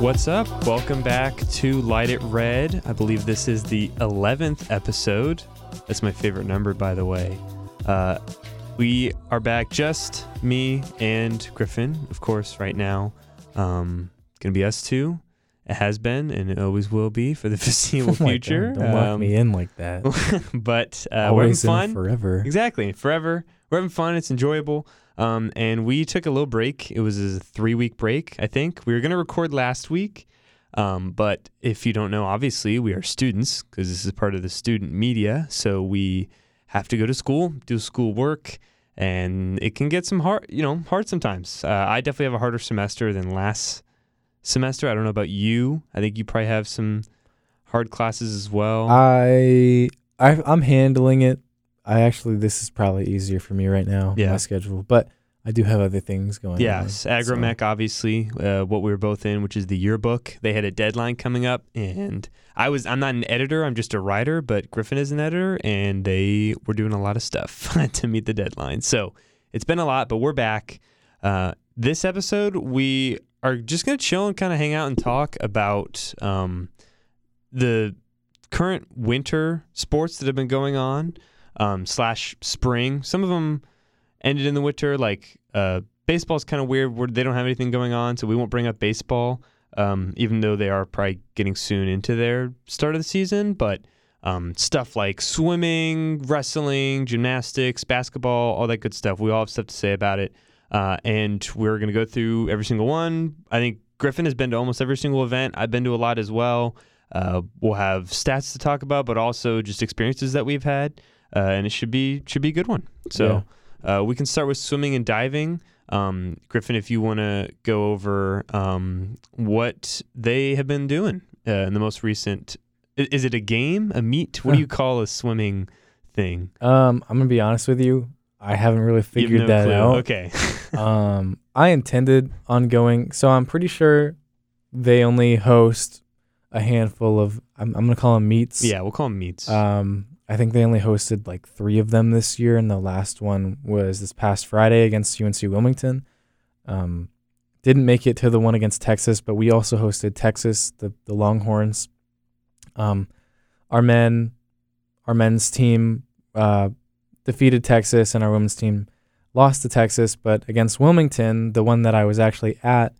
What's up? Welcome back to Light It Red. I believe this is the 11th episode. That's my favorite number, by the way. Uh, we are back, just me and Griffin, of course, right now. Um, gonna be us two. It has been and it always will be for the foreseeable Oh future. God, don't lock Um, me in like that. but uh, we're having fun. forever. Exactly. Forever. We're having fun. It's enjoyable. Um, and we took a little break. It was a three week break, I think. We were going to record last week. Um, but if you don't know, obviously, we are students because this is part of the student media. So we have to go to school, do school work, and it can get some hard, you know, hard sometimes. Uh, I definitely have a harder semester than last semester. I don't know about you. I think you probably have some hard classes as well. I, I I'm handling it. I actually this is probably easier for me right now. Yeah. My schedule, but I do have other things going Yes, on. so- Agromeck, obviously, uh, what we were both in, which is the yearbook. They had a deadline coming up, and I was. I'm not an editor. I'm just a writer. But Griffin is an editor, and they were doing a lot of stuff to meet the deadline. So it's been a lot, but we're back. Uh, this episode, we are just gonna chill and kind of hang out and talk about um, the current winter sports that have been going on um, slash spring. Some of them ended in the winter. Like uh, baseball's kind of weird. Where they don't have anything going on, so we won't bring up baseball. Um, even though they are probably getting soon into their start of the season, but um, stuff like swimming, wrestling, gymnastics, basketball, all that good stuff. We all have stuff to say about it, uh, and we're going to go through every single one. I think Griffin has been to almost every single event. I've been to a lot as well. Uh, we'll have stats to talk about, but also just experiences that we've had, uh, and it should be should be a good one. So. Uh, we can start with swimming and diving. Um, Griffin, if you want to go over um, what they have been doing uh, in the most recent, is it a game, a meet? What do you call a swimming thing? Um, I'm gonna be honest with you. I haven't really figured no that clue. out. Okay. um, I intended on going, so I'm pretty sure they only host a handful of. I'm, I'm gonna call them meets. yeah, we'll call them meets. Um, I think they only hosted like three of them this year, and the last one was this past Friday against UNC Wilmington. Um, didn't make it to the one against Texas, but we also hosted Texas, the the Longhorns. Um, our men, our men's team uh, defeated Texas, and our women's team lost to Texas. But against Wilmington, the one that I was actually at,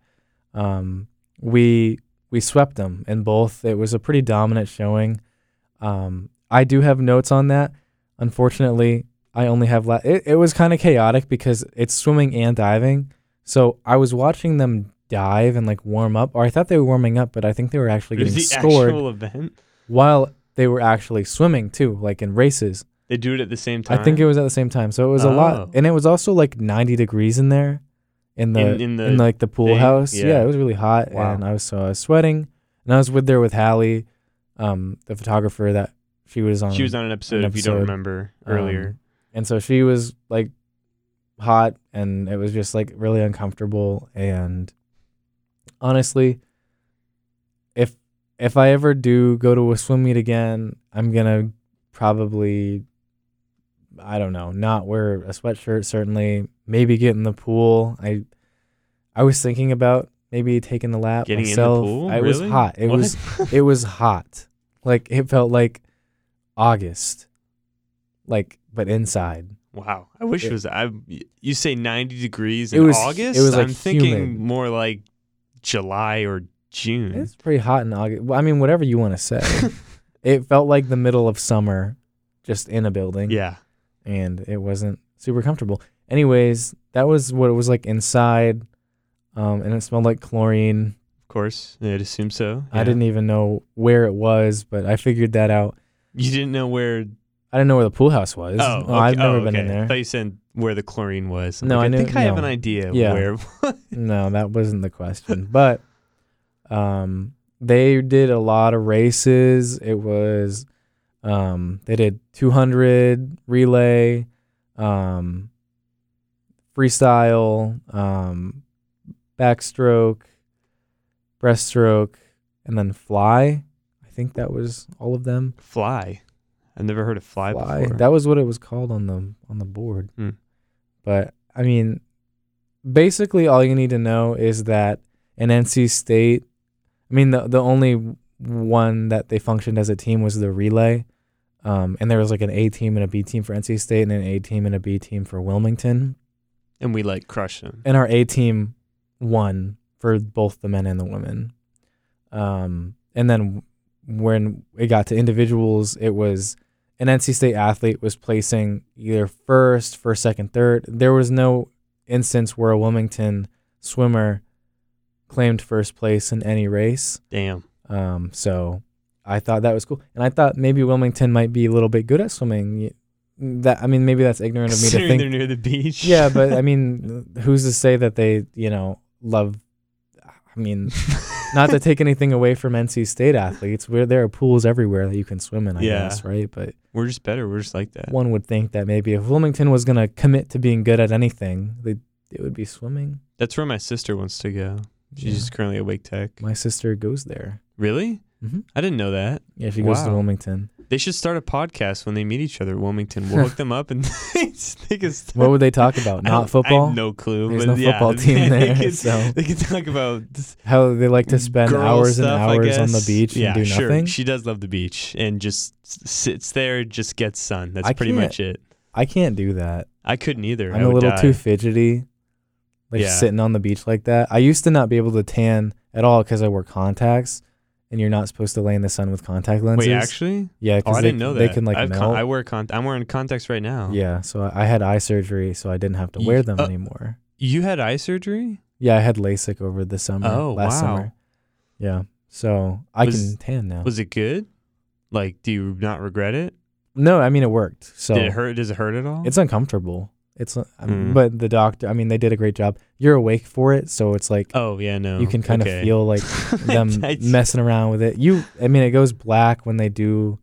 um, we we swept them in both. It was a pretty dominant showing. Um, I do have notes on that. Unfortunately, I only have la- it. It was kind of chaotic because it's swimming and diving. So I was watching them dive and like warm up, or I thought they were warming up, but I think they were actually getting the scored actual event. while they were actually swimming too, like in races. They do it at the same time. I think it was at the same time. So it was a lot, Oh. and it was also like 90 degrees in there, in the In- in, in the like the pool thing? house. Yeah. Yeah. it was really hot, Wow. and I was so I was sweating, and I was with there with Hallie, um, the photographer that she was on. She was on an episode, an if you don't episode, remember, um, earlier. and so she was like hot, and it was just like really uncomfortable. And honestly, if if I ever do go to a swim meet again, I'm gonna probably I don't know, not wear a sweatshirt. Certainly, maybe get in the pool. I I was thinking about maybe taking the lap Getting myself. in the pool? I was hot. It What? was it was hot. Like it felt like August. Like but inside. Wow, I wish it, It- was. I you say ninety degrees It in was- August. it was, like, I'm thinking humid. more like July or June. It's pretty hot in August. Well, I mean whatever you want to say. it felt like the middle of summer just in a building. yeah, and it wasn't super comfortable. Anyways, that was what it was like inside, um, and it smelled like chlorine. of course. I'd assume so. I didn't even know where it was, but I figured that out. You didn't know where? I didn't know where the pool house was. Oh, Well, I've never oh, been in okay. I thought you said where the chlorine was. I'm No, like, I knew- think I have an idea Yeah. where. no, that wasn't the question. but um, they did a lot of races. It was um, they did 200 relay, um, freestyle, um, backstroke, breaststroke, and then fly. I think that was all of them. fly. I've never heard of fly, Fly. before. That was what it was called on the on the board. Hmm. But I mean, basically, all you need to know is that in NC State, I mean, the the only one that they functioned as a team was the relay, um, and there was like an A team and a B team for NC State, and an A team and a B team for Wilmington. And we like crushed them. And our A team won for both the men and the women. Um, and then when it got to individuals, it was an NC State athlete was placing either first, first, second, third. There was no instance where a Wilmington swimmer claimed first place in any race. Damn. Um, so I thought that was cool, and I thought maybe Wilmington might be a little bit good at swimming. That I mean, maybe that's ignorant of me to think. they're near the beach. Yeah, but I mean, who's to say that they, you know, love? I mean, not to take anything away from NC State athletes, where there are pools everywhere that you can swim in. I Yeah. guess, right? But we're just better. We're just like that. one would think that maybe if Wilmington was going to commit to being good at anything, they it would be swimming. That's where my sister wants to go. She's Yeah. currently at Wake Tech. My sister goes there. Really? Mm-hmm. I didn't know that. Yeah, she goes to Wilmington. They should start a podcast when they meet each other at Wilmington. We'll hook them up and they can start. What would they talk about? I football. no clue. There's no yeah, football team they there, Can, so- They can talk about How they like to spend hours and stuff, I hours on the beach yeah, and do sure. nothing. She does love the beach and just sits there, just gets sun. That's I pretty much it. I can't do that. I couldn't either. I I'm a little die. too fidgety. Like Yeah. sitting on the beach like that. I used to not be able to tan at all because I wear contacts, and you're not supposed to lay in the sun with contact lenses. Wait, actually? yeah, Oh, because I they, didn't know that. they can like I have con- melt. I wear con- I'm wearing contacts right now. yeah, so I I had eye surgery, so I didn't have to Ye- wear them uh, anymore. You had eye surgery? Yeah, I had LASIK over the summer. Oh, last wow. summer. Yeah, so I Was- can tan now. Was it good? Like, do you not regret it? no, I mean it worked. So Did it hurt? Does it hurt at all? It's uncomfortable. It's uh, Mm. but the doctor. I mean, they did a great job. You're awake for it, so it's like oh yeah, no. you can kind Okay. of feel like them messing around with it. You, I mean, it goes black when they do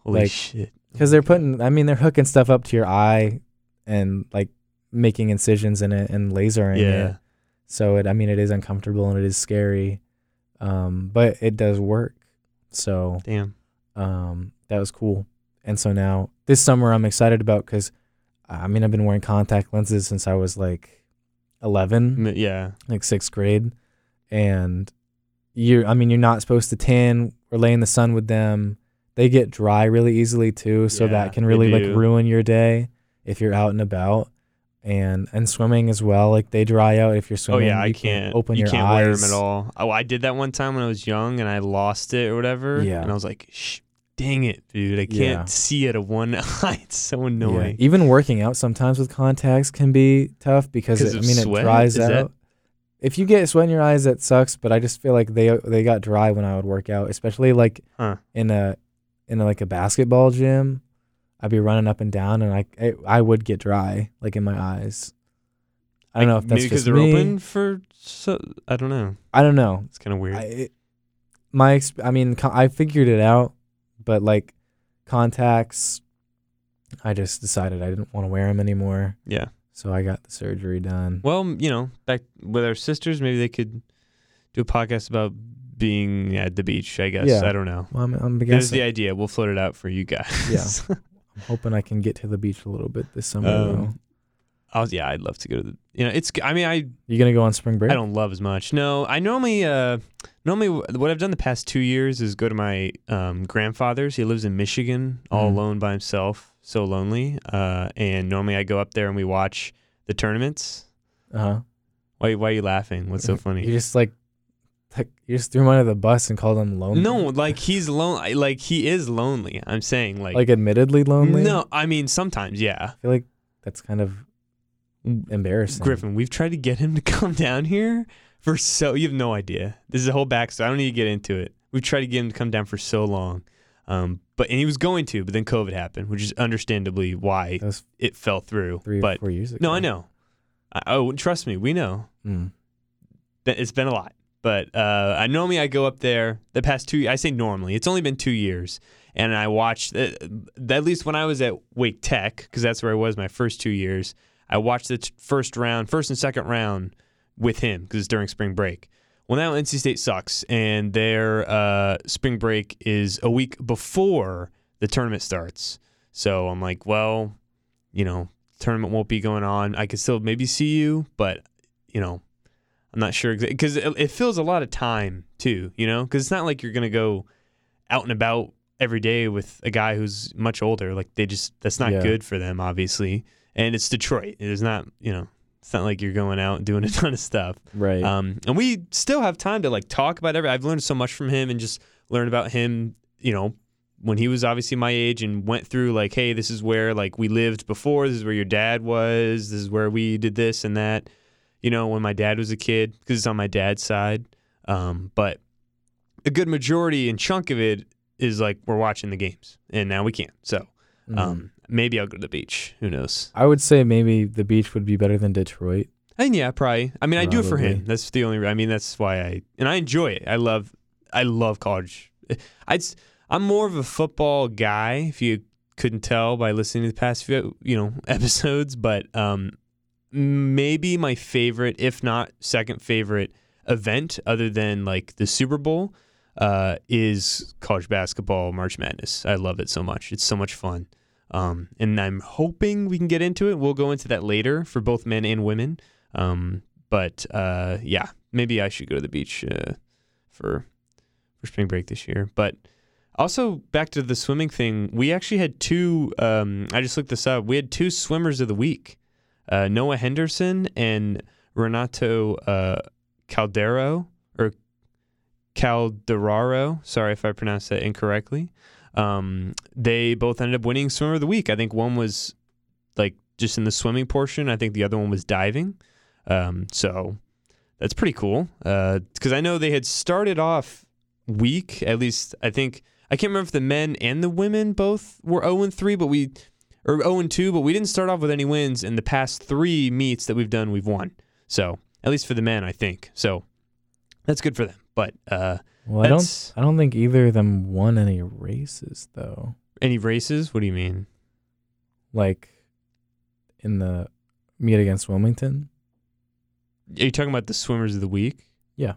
Holy like- shit! because they're putting. I mean, they're hooking stuff up to your eye and like making incisions in it and lasering yeah. it. So it. I mean, it is uncomfortable and it is scary, um, but it does work. So Damn. um, that was cool. And so now this summer I'm excited about because I mean I've been wearing contact lenses since I was like 11, Yeah. like sixth grade, and you're, I mean you're not supposed to tan or lay in the sun with them. They get dry really easily too, so Yeah, that can really like ruin your day if you're out and about. And and swimming as well, like they dry out if you're swimming. Oh yeah, I you can can't. open you your can't eyes. wear them at all. Oh, I did that one time when I was young and I lost it or whatever. Yeah. And I was like, Shh, dang it, dude! I can't Yeah. see out of one eye. It's so Yeah. annoying. Even working out sometimes with contacts can be tough because it, I mean sweat? it dries Is out. that- If you get sweat in your eyes, that sucks. But I just feel like they they got dry when I would work out, especially like Huh. in a in a, like a basketball gym. I'd be running up and down, and I I, I would get dry like in my eyes. I don't know if that's maybe because they're me. open for. So I don't know. I don't know. It's kind of weird. I, it, my exp- I mean, I figured it out, but like contacts, I just decided I didn't want to wear them anymore. yeah. So I got the surgery done. Well, you know, back with our sisters, maybe they could do a podcast about being at the beach. I guess. Yeah. I don't know. Well, I'm, I'm There's guessing. the idea. We'll float it out for you guys. Yeah. I'm hoping I can get to the beach a little bit this summer. Um, though. I was, yeah, I'd love to go to the. You know, it's. I mean, I You gonna go on spring break? I don't love as much. No, I normally uh normally what I've done the past two years is go to my um, grandfather's. He lives in Michigan, all Mhm. alone by himself, so lonely. Uh, and normally I go up there and we watch the tournaments. Uh huh. Why why are you laughing? What's so funny? You just like, like you just threw him under the bus and called him lonely. No, like he's lonely. Like he is lonely. I'm saying like, like admittedly lonely. no. I mean sometimes yeah. I feel like that's kind of embarrassing. Griffin, we've tried to get him to come down here for so you have no idea. This is a whole backstory. I don't need to get into it. We've tried to get him to come down for so long. Um, but and he was going to, but then COVID happened, which is understandably why it fell through. three or but four years ago. no, I know. I, oh, trust me, we know. Mm. It's been a lot. But uh, I normally I go up there the past two. I say normally. It's only been two years, and I watched uh, at least when I was at Wake Tech because that's where I was my first two years. I watched the t- first round, first and second round with him because it's during spring break. Well, now NC State sucks, and their uh, spring break is a week before the tournament starts. So I'm like, well, you know, tournament won't be going on. I could still maybe see you, but you know, I'm not sure because it, it fills a lot of time too. You know, because it's not like you're gonna go out and about every day with a guy who's much older. Like they just that's not Yeah. good for them, obviously. And it's Detroit. It is not. You know, it's not like you're going out and doing a ton of stuff. Right. Um, and we still have time to like talk about every. I've learned so much from him and just learn about him. You know, when he was obviously my age and went through like, hey, this is where like we lived before. This is where your dad was. This is where we did this and that. You know, when my dad was a kid, because it's on my dad's side. Um, but a good majority and chunk of it is like we're watching the games, and now we can't. So Mhm. um, maybe I'll go to the beach. Who knows? I would say maybe the beach would be better than Detroit. And yeah, probably. I mean, I do it for him. That's the only. I mean, that's why I and I enjoy it. I love. I love college. I'd. s- I'm more of a football guy. If you couldn't tell by listening to the past few, you know, episodes, but um, maybe my favorite, if not second favorite event, other than like the Super Bowl, uh, is college basketball March Madness. I love it so much. It's so much fun. Um, and I'm hoping we can get into it. We'll go into that later for both men and women. Um, but uh, yeah, maybe I should go to the beach uh, for for spring break this year. But also back to the swimming thing, we actually had two. Um, I just looked this up. We had two swimmers of the week: uh, Noah Henderson and Renato uh, Caldero or Calderaro. Sorry if I pronounced that incorrectly. Um, they both ended up winning swimmer of the week. I think one was like just in the swimming portion. I think the other one was diving. Um, so that's pretty cool. Because I know they had started off weak. At least I think I can't remember if the men and the women both were 0 and 3, but we or 0 and 2, but we didn't start off with any wins. In the past three meets that we've done, we've won. So at least for the men, I think. So that's good for them. But uh, Well, I don't. I don't think either of them won any races though. any races. What do you mean? Like in the meet against Wilmington. Are you talking about the swimmers of the week? Yeah.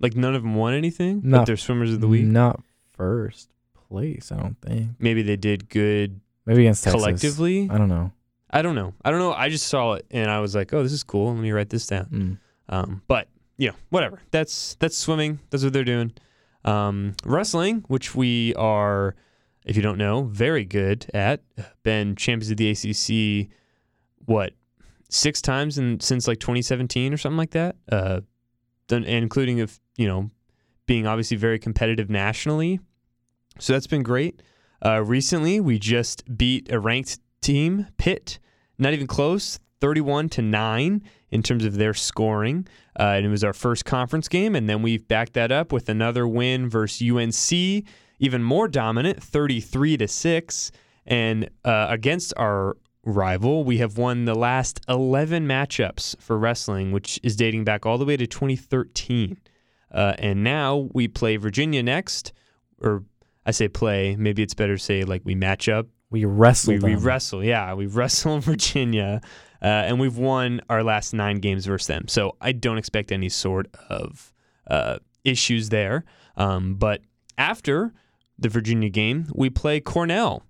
Like none of them won anything, but Not- they're swimmers of the week. Not first place. I don't think. Maybe they did good Maybe against Texas. collectively. I don't know. I don't know. I don't know. I just saw it and I was like, "Oh, this is cool. Let me write this down." Mm. Um, but you know, whatever. That's that's swimming. That's what they're doing. Um, wrestling, which we are, if you don't know, very good at. Been champions of the ACC, what six times in since like 2017 or something like that. Uh, including if you know, being obviously very competitive nationally. So that's been great. Uh, recently, we just beat a ranked team, Pitt. Not even close, 31 to nine in terms of their scoring. Uh, and it was our first conference game, and then we've backed that up with another win versus UNC, even more dominant, 33 to six. And uh, against our rival, we have won the last 11 matchups for wrestling, which is dating back all the way to 2013. Uh, and now we play Virginia next, or I say play. Maybe it's better to say like we match up We wrestle. we, we wrestle, yeah. We wrestle in Virginia, uh, and we've won our last nine games versus them. So I don't expect any sort of uh, issues there. Um, but after the Virginia game, we play Cornell,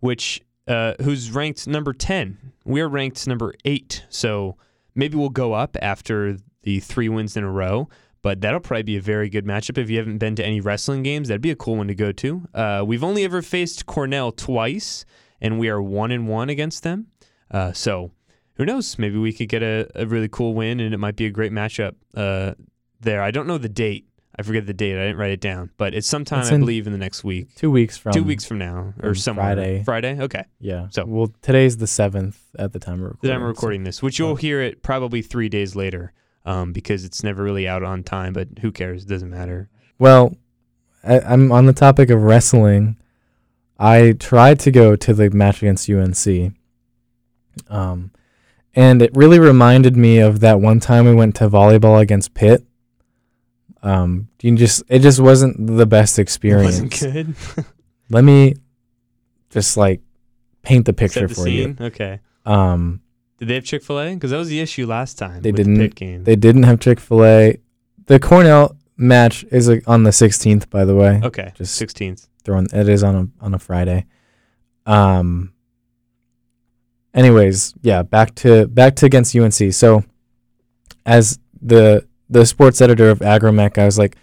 which uh, who's ranked number ten. We're ranked number eight. So maybe we'll go up after the three wins in a row. But that'll probably be a very good matchup. If you haven't been to any wrestling games, that'd be a cool one to go to. Uh, we've only ever faced Cornell twice, and we are one and one against them. Uh, so who knows? Maybe we could get a, a really cool win, and it might be a great matchup uh, there. I don't know the date. I forget the date. I didn't write it down, but it's sometime It's I believe in the next week, Two weeks from two weeks from now, or somewhere. Friday. Friday. Okay. Yeah. So- well, today's the seventh at the time of recording. The time we're so- recording this, which you'll hear it probably three days later, um, because it's never really out on time. But who cares? It doesn't matter. Well, I, I'm on the topic of wrestling. I tried to go to the match against UNC. Um, and it really reminded me of that one time we went to volleyball against Pitt. Um, you just it just wasn't the best It experience. wasn't good. Let me just like paint the picture the for scene. Okay. Um, Did they have Chick Fil A? Because that was the issue last time. They with didn't. Game. they didn't have Chick Fil A. The Cornell match is uh, on the 16th, by the way. okay. Just Sixteenth. throwing it is on a on a Friday. Um anyways, yeah, back to back to against UNC. So as the the sports editor of Agromeck, I was like,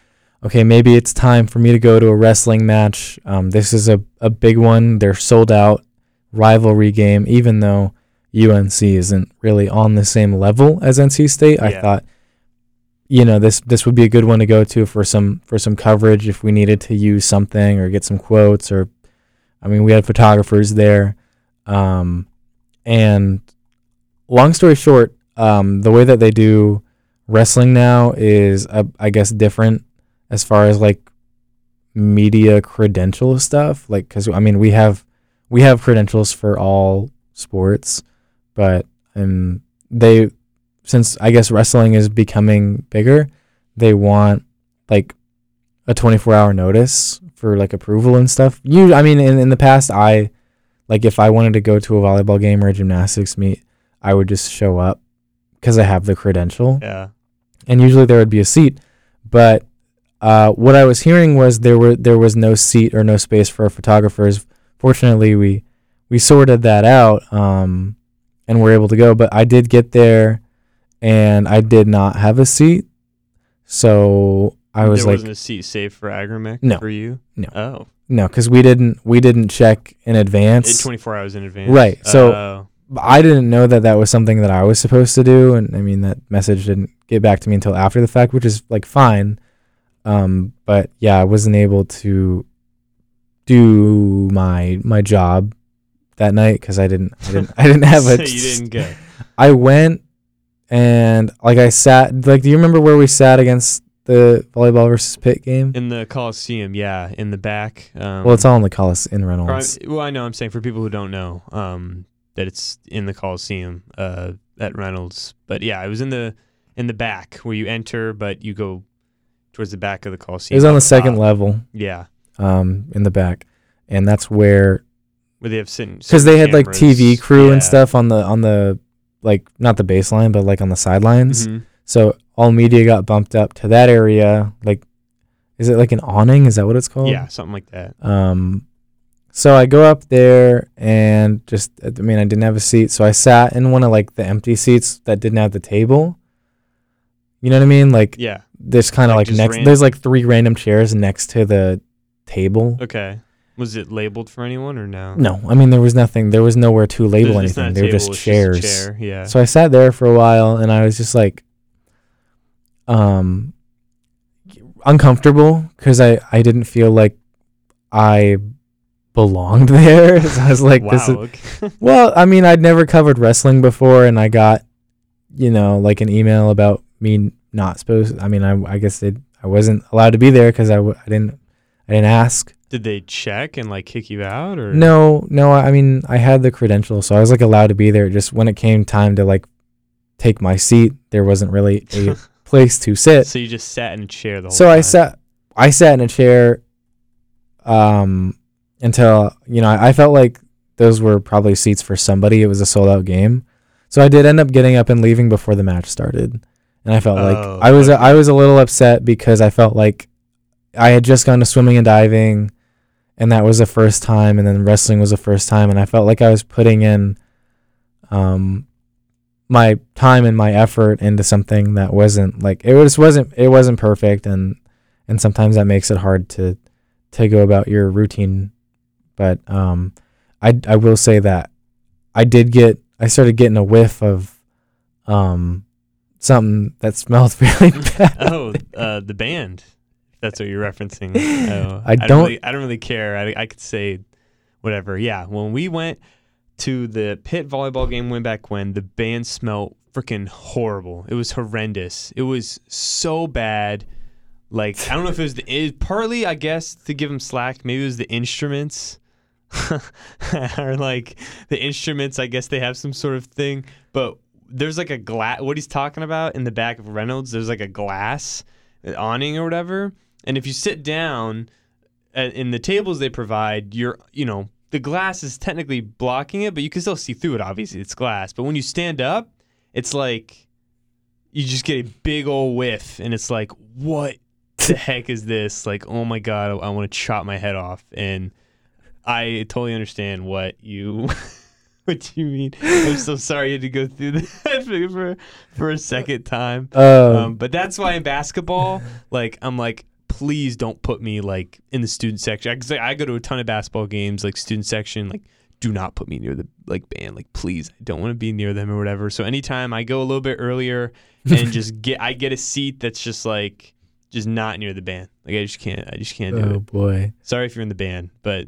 okay, maybe it's time for me to go to a wrestling match. Um, this is a, a big one. They're sold out rivalry game, even though UNC isn't really on the same level as NC State. I thought, you know, this this would be a good one to go to for some for some coverage if we needed to use something or get some quotes or, I mean, we had photographers there, um, and long story short, um, the way that they do wrestling now is, uh, I guess, different as far as like media credential stuff. Like, because I mean, we have we have credentials for all sports, but um, they since I guess wrestling is becoming bigger, they want like a 24 hour notice for like approval and stuff. You, I mean, in, in the past, I like if I wanted to go to a volleyball game or a gymnastics meet, I would just show up because I have the credential Yeah. and usually there would be a seat. But uh, what I was hearing was there were there was no seat or no space for photographers. Fortunately, we we sorted that out um, and were able to go. But I did get there, and I did not have a seat, so I was there like, wasn't a seat safe for Agromeck No. for you. No. Oh, no, because we didn't we didn't check in advance. in advance. 24 hours in advance. Right, so- Oh. I didn't know that that was something that I was supposed to do, and I mean that message didn't get back to me until after the fact, which is like fine. Um, but yeah, I wasn't able to do my my job that night because I didn't I didn't I didn't have so you didn't go. I went and like I sat like do you remember where we sat against the volleyball versus Pitt game? in the Coliseum. Yeah, in the back. Um, well, it's all in the Coliseum in or Reynolds. well, I know. I'm saying for people who don't know, um, that it's in the Coliseum, uh, at Reynolds. But yeah, it was in the in the back where you enter, but you go towards the back of the Coliseum. It was on the second top. level, Yeah, um, in the back, and that's where where they have sitting because they had like. TV crew Yeah. and stuff on the on the like not the baseline but like on the sidelines. Mhm. So all media got bumped up to that area. Like, is it like an awning? Is that what it's called? Yeah, something like that. Um, so I go up there and just I mean I didn't have a seat, so I sat in one of like the empty seats that didn't have the table. You know what I mean? Like Yeah. there's kind of Like like, next. There's like three random chairs next to the table. Okay. Was it labeled for anyone or no? No, I mean there was nothing. There was nowhere to label There's- anything. They were just chairs. a chair. Yeah. So I sat there for a while and I was just like um uncomfortable cuz I I didn't feel like I belonged there. so I was like wow. this is okay. Well, I mean, I'd never covered wrestling before and I got you know, like an email about me not supposed I mean, I I guess it, I wasn't allowed to be there cuz I, w- I didn't I didn't ask. Did they check and like kick you out or No, no, I mean, I had the credentials, so I was like allowed to be there. Just when it came time to like take my seat, there wasn't really a place to sit. So you just sat in a chair the whole time. So time. I sat, I sat in a chair, um, until you know I, I felt like those were probably seats for somebody. It was a sold out game, so I did end up getting up and leaving before the match started, and I felt Oh, like I was okay. I was a little upset because I felt like I had just gone to swimming and diving, and that was the first time, and then wrestling was the first time, and I felt like I was putting in, um, my time and my effort into something that wasn't like it was wasn't it wasn't perfect, and and sometimes that makes it hard to to go about your routine, but um, I I will say that I did get I started getting a whiff of um something that smelled really bad. oh, uh, the band. That's what you're referencing. Oh, I don't. don't- Really, I don't really care. I, I could say whatever. Yeah. When we went to the Pitt volleyball game way back when, the band smelled freaking horrible. It was horrendous. It was so bad. Like I don't know if it was the it, partly I guess to give them slack. Maybe it was the instruments. or like the instruments, I guess they have some sort of thing. But there's like a glass. What he's talking about in the back of Reynolds, there's like a glass awning or whatever. And if you sit down uh, in the tables they provide, you're you know the glass is technically blocking it, but you can still see through it. Obviously, it's glass. But when you stand up, it's like you just get a big old whiff, and it's like, what the heck is this? Like, oh my god, I, I want to chop my head off. And I totally understand what you what you mean. I'm so sorry you had to go through that. for for a second time. Um, Um, but that's why in basketball, like I'm like, please don't put me like in the student section. Because I, go to a ton of basketball games, like student section. Like, do not put me near the like band. Like, please, I don't want to be near them or whatever. So anytime I go a little bit earlier and just get, I get a seat that's just like just not near the band. Like I just can't. I just can't do oh it. Oh boy. Sorry if you're in the band, but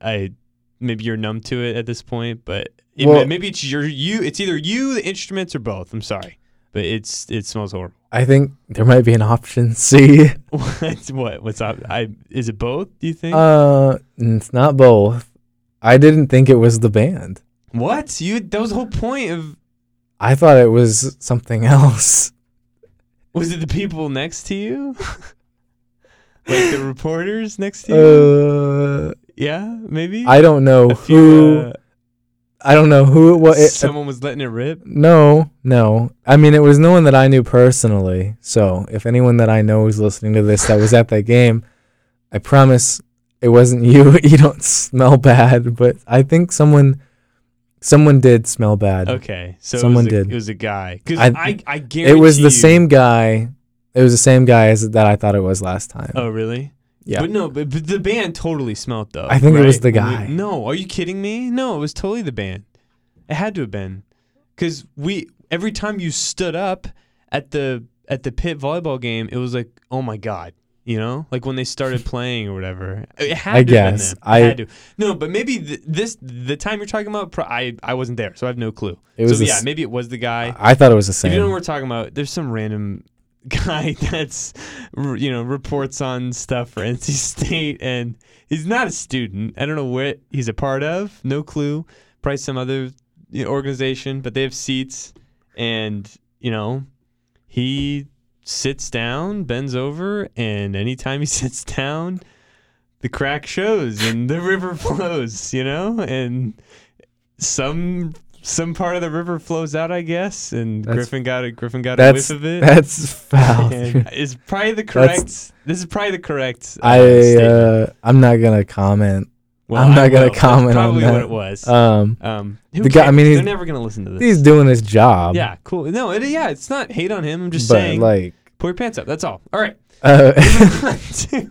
I maybe you're numb to it at this point. But it, Well- maybe it's your you. It's either you, the instruments, or both. I'm sorry, but it's it smells horrible. I think there might be an option C. What's what? What's up? I is it both? Do you think? Uh, it's not both. I didn't think it was the band. what you? That was the whole point of. I thought it was something else. Was it the people next to you? like the reporters next to you? Uh, yeah, maybe. I don't know few, who. uh, I don't know who it was. It, uh, someone was letting it rip. no, no. I mean, it was no one that I knew personally. So if anyone that I know is listening to this that was at that game, I promise it wasn't you. you don't smell bad, but I think someone, someone did smell bad. Okay, so Someone it was a, did. It was a guy. Because I- I, I, guarantee It was the you- same guy. It was the same guy as that I thought it was last time. Oh, really? Yeah. But no, but, but the band totally smelt though. I think it was right? the When we- guy. no, are you kidding me? No, it was totally the band. It had to have been, because we every time you stood up at the at the Pitt volleyball game, it was like, oh my god, you know, like when they started playing or whatever. It had I to have been guess. them. It I- had to. No, but maybe th- this the time you're talking about. Pro- I I wasn't there, so I have no clue. It was so the yeah, s- maybe it was the guy. I thought it was the If you know what same. we're talking about, there's some random guy that's you know reports on stuff for NC State, and he's not a student. I don't know what he's a part of. No clue. Probably some other organization, but they have seats, and you know he sits down, bends over, and anytime he sits down, the crack shows and the river flows. You know, and some some part of the river flows out, I guess, and That's- Griffin got it. Griffin got a whiff of it. that's foul. is probably the That's- correct. This is probably the correct. Uh, I uh, I'm not gonna comment. Well, I'm I not gonna will. That's comment on probably what that. it was. Um, um, the guy- I mean, they're he's- never gonna listen to this. he's doing his job. yeah, cool. No, it, yeah, it's not hate on him. I'm just but saying, like, pull your pants up. That's all. All right. uh, moving on to,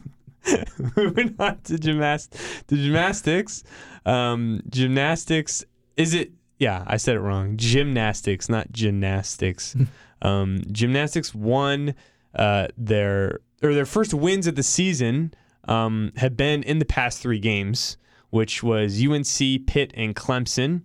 moving on to gymnast to gymnastics. Um, gymnastics is it? Yeah, I said it wrong. Gymnastics, not gymnastics. um, gymnastics won uh, their or their first wins of the season. Um, have been in the past three games, which was UNC, Pitt, and Clemson.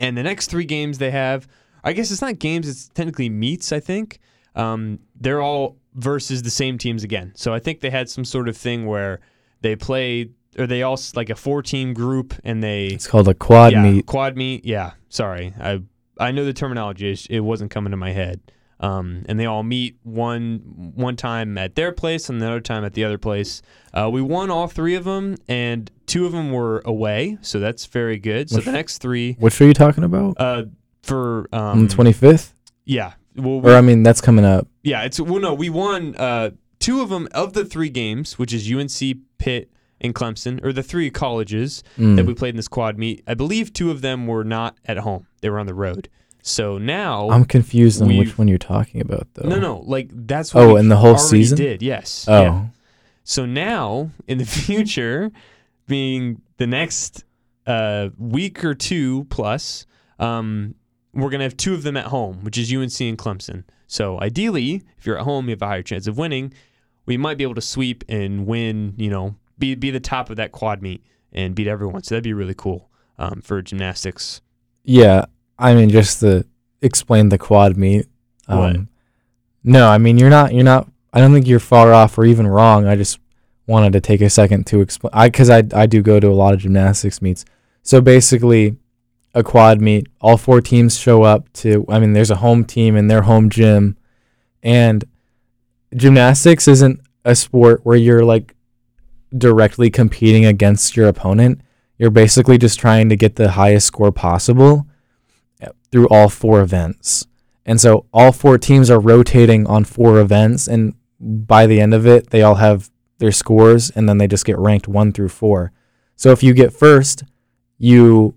And the next three games they have, I guess it's not games; it's technically meets. I think um, they're all versus the same teams again. So I think they had some sort of thing where they played, or they all like a four-team group, and they it's called a quad yeah, meet. Quad meet. Yeah. Sorry, I I know the terminology. It it wasn't coming to my head. Um, and they all meet one one time at their place and the other time at the other place. Uh, we won all three of them, and two of them were away, so that's very good. So Which- the next three, Which are you talking about? uh, for On um, the 25th? yeah, well, we, Or I mean, that's coming up. yeah, it's well, no, we won uh, two of them of the three games, which is UNC, Pitt, and Clemson, or the three colleges Mm. that we played in this quad meet. I believe two of them were not at home; they were on the road. So now, I'm confused on which one you're talking about, though. no, no, like that's what Oh, in the whole season? Did yes? Oh, Yeah. So now, in the future, being the next uh, week or two plus, um, we're gonna have two of them at home, which is UNC and Clemson. So ideally, if you're at home, you have a higher chance of winning. We might be able to sweep and win. You know, be be the top of that quad meet and beat everyone. So that'd be really cool um, for gymnastics. yeah. I mean, just to explain the quad meet. Um, What? No, I mean, you're not. You're not. I don't think you're far off or even wrong. I just wanted to take a second to explain. I because I I do go to a lot of gymnastics meets. So basically, a quad meet. All four teams show up to. I mean, there's a home team in their home gym, and gymnastics isn't a sport where you're like directly competing against your opponent. You're basically just trying to get the highest score possible through all four events. And so all four teams are rotating on four events and by the end of it they all have their scores and then they just get ranked 1 through 4. So if you get first, you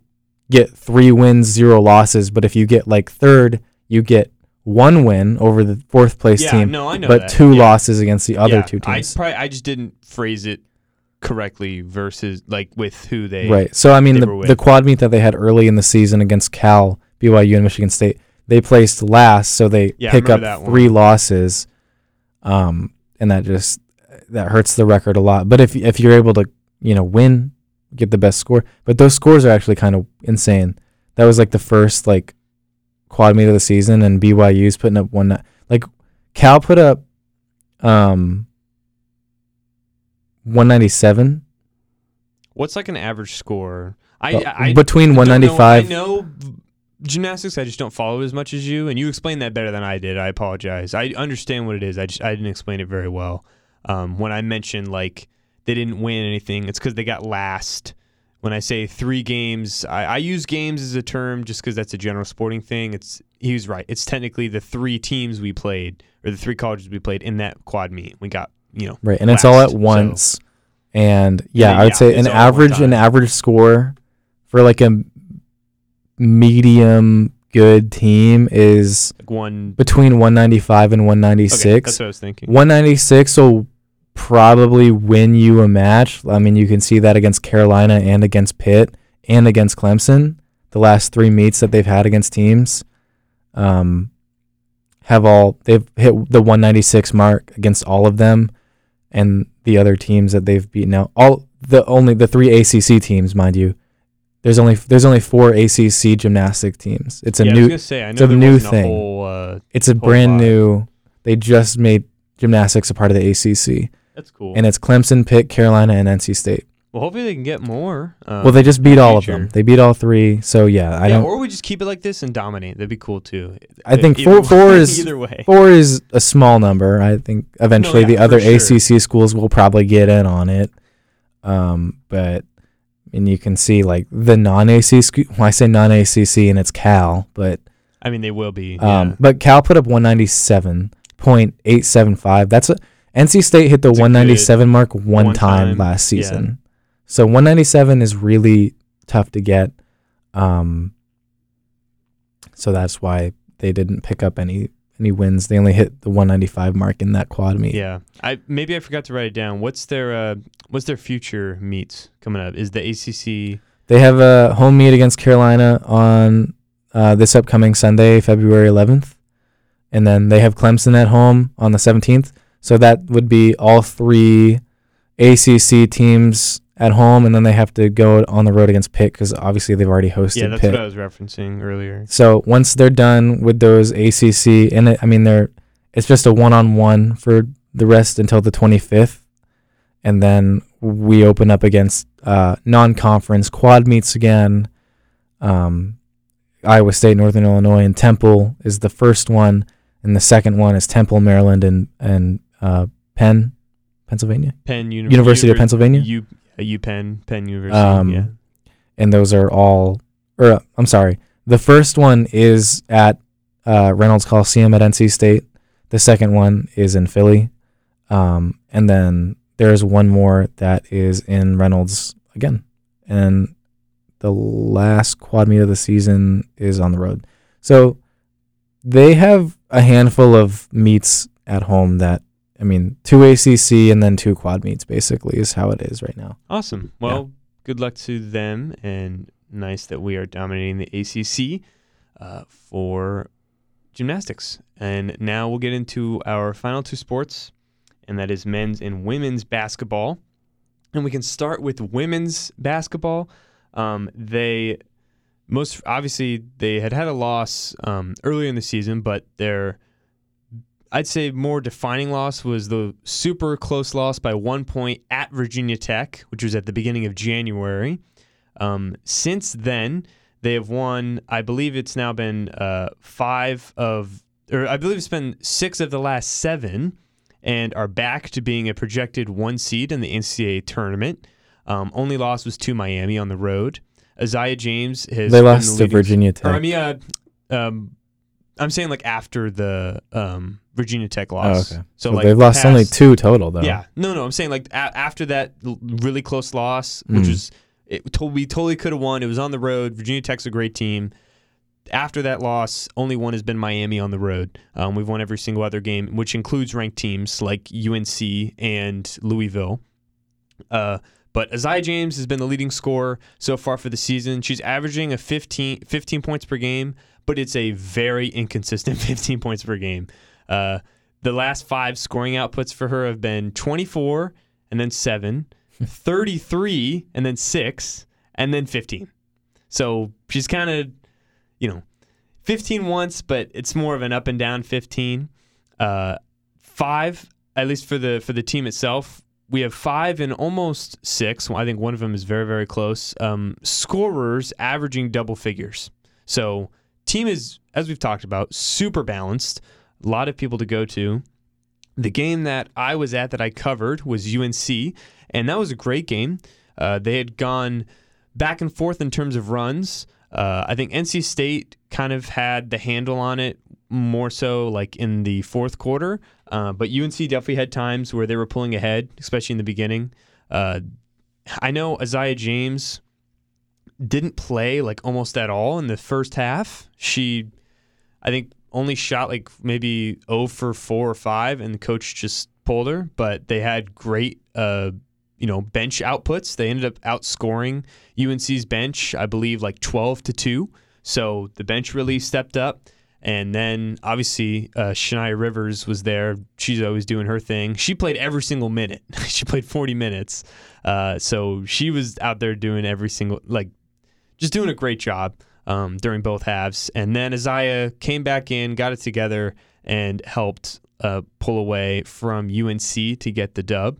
get 3 wins, 0 losses, but if you get like third, you get one win over the fourth place yeah, team, no, I know but that. two Yeah. losses against the other Yeah, two teams. I probably I just didn't phrase it correctly versus like with who they Right. So I mean, the, the quad meet that they had early in the season against Cal, BYU, and Michigan State, they placed last, so they Yeah, pick up that one. three losses, um, and that just that hurts the record a lot. But if if you're able to, you know, win, get the best score, but those scores are actually kind of insane. That was like the first like quad meet of the season, and BYU's putting up one. Like Cal put up, um, one ninety seven. What's like an average score? I, Uh, I between don't know- 195 I know gymnastics. I just don't follow as much as you, and you explained that better than I did. I apologize. I understand what it is. I just I didn't explain it very well. Um, when I mentioned like they didn't win anything, it's because they got last. When I say three games, I, I use games as a term just because that's a general sporting thing. It's he was right. It's technically the three teams we played or the three colleges we played in that quad meet. We got you know Right, and it's all last, at so- once. And yeah, then, I would say an it's all at one average an average score for like a medium good team is like one. between 195 and Okay, 196. that's what I was thinking. 196 will probably win you a match. I mean, you can see that against Carolina and against Pitt and against Clemson. The last three meets that they've had against teams um, have all they've hit the 196 mark against all of them, and the other teams that they've beaten out all the only the three ACC teams, mind you. There's only there's only four ACC gymnastic teams. It's a yeah, new say it's a new thing. A whole, uh, it's a brand lot. new. They just made gymnastics a part of the ACC, that's cool. and it's Clemson, Pitt, Carolina, and NC State. Well, hopefully they can get more. Um, well, they just beat all of them. They beat all three. So yeah, I yeah, don't. or we just keep it like this and dominate. That'd be cool too. I think four- four way- is- either way. Four is a small number. I think eventually yeah, the other sure. ACC schools will probably get in on it. Um, but and you can see like the non-ACC. sc- Well, I say non-ACC and it's Cal, but I mean, they will be. um, yeah. but Cal put up 197.875. That's a NC State hit the It's 197 mark one, one time, time, last yeah. season. So 197 is really tough to get. Um, so that's why they didn't pick up any any wins. They only hit the 195 mark in that quad meet. Yeah, I maybe I forgot to write it down. What's their uh, what's their future meets coming up? Is the ACC? They have a home meet against Carolina on uh, this upcoming Sunday, February 11th. And then they have Clemson at home on the 17th. So that would be all three ACC teams at home. And then they have to go on the road against Pitt because obviously they've already hosted Yeah, that's Pitt. what I was referencing earlier. So once they're done with those ACC, and it, I mean they're it's just a one-on-one for the rest until the 25th, and then we open up against uh, non-conference quad meets again. Um, Iowa State, Northern Illinois, and Temple is the first one, and the second one is Temple, Maryland, and and uh, Penn, Pennsylvania, Penn Uni- University of Pennsylvania. U uh, UPenn Penn University. Um, yeah. and those are all or uh, I'm sorry. The first one is at uh, Reynolds Coliseum at NC State. The second one is in Philly. Um, and then there's one more that is in Reynolds again. And the last quad meet of the season is on the road. So they have a handful of meets at home that I mean, two ACC and then two quad meets basically is how it is right now. Awesome. Well, good luck to them, and nice that we are dominating the ACC uh, for gymnastics. And now we'll get into our final two sports, and that is men's and women's basketball. And we can start with women's basketball. Um, they most obviously they had had a loss um, earlier in the season, but their I'd say more defining loss was the super close loss by one point at Virginia Tech, which was at the beginning of January. Um, since then, they have won. I believe it's now been uh, five of, or I believe it's been six of the last seven, and are back to being a projected one seed in the NCAA tournament. Um, only loss was to Miami on the road. Aziaha James has They lost the to Virginia Tech. or I mean, uh, um, I'm saying like after the um, Virginia Tech Oh, loss. okay. So, So, like they've lost only two total, though. Yeah, no, no. I'm saying like a- after that l- really close loss, which Mm. was it, to- we totally could have won. It was on the road. Virginia Tech's a great team. after that loss, only one has been Miami on the road. Um, we've won every single other game, which includes ranked teams like UNC and Louisville. Uh, but Aziaha James has been the leading scorer so far for the season. She's averaging a 15, 15 points per game, but it's a very inconsistent 15 points per game. Uh, the last five scoring outputs for her have been 24 and then 7, 33 and then 6, and then 15. So she's kind of, you know, 15 once, but it's more of an up and down 15. Uh, five, at least for the for the team itself, we have five and almost six. I think one of them is very very close. Um, scorers averaging double figures. So team is, as we've talked about, super balanced. A lot of people to go to. The game that I was at that I covered was UNC, and that was a great game. Uh, they had gone back and forth in terms of runs. Uh, I think NC State kind of had the handle on it more so like in the fourth quarter, uh, but UNC definitely had times where they were pulling ahead, especially in the beginning. Uh, I know Aziaha James didn't play like almost at all in the first half. She, I think, only shot like maybe 0 for 4 or 5, and the coach just pulled her, but they had great. Uh, you know, bench outputs. They ended up outscoring UNC's bench, I believe, like 12 to 2. So the bench really stepped up. And then obviously uh, Shania Rivers was there. She's always doing her thing. She played every single minute. she played 40 minutes. Uh, so she was out there doing every single, like, just doing a great job um, during both halves. And then Aziaha came back in, got it together, and helped uh, pull away from UNC to get the dub.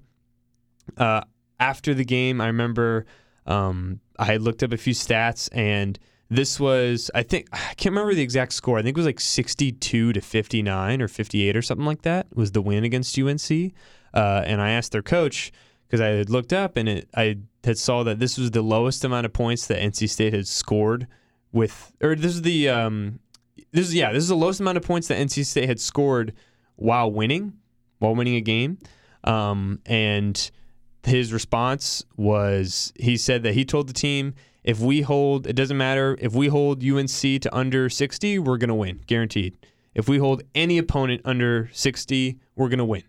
Uh, after the game, I remember um, I looked up a few stats, and this was I think I can't remember the exact score. I think it was like sixty-two to fifty-nine or fifty-eight or something like that. Was the win against UNC? Uh, and I asked their coach because I had looked up and it, I had saw that this was the lowest amount of points that NC State had scored with, or this is the um, this is yeah, this is the lowest amount of points that NC State had scored while winning, while winning a game, um, and his response was he said that he told the team if we hold it doesn't matter if we hold UNC to under 60 we're going to win guaranteed. If we hold any opponent under 60 we're going to win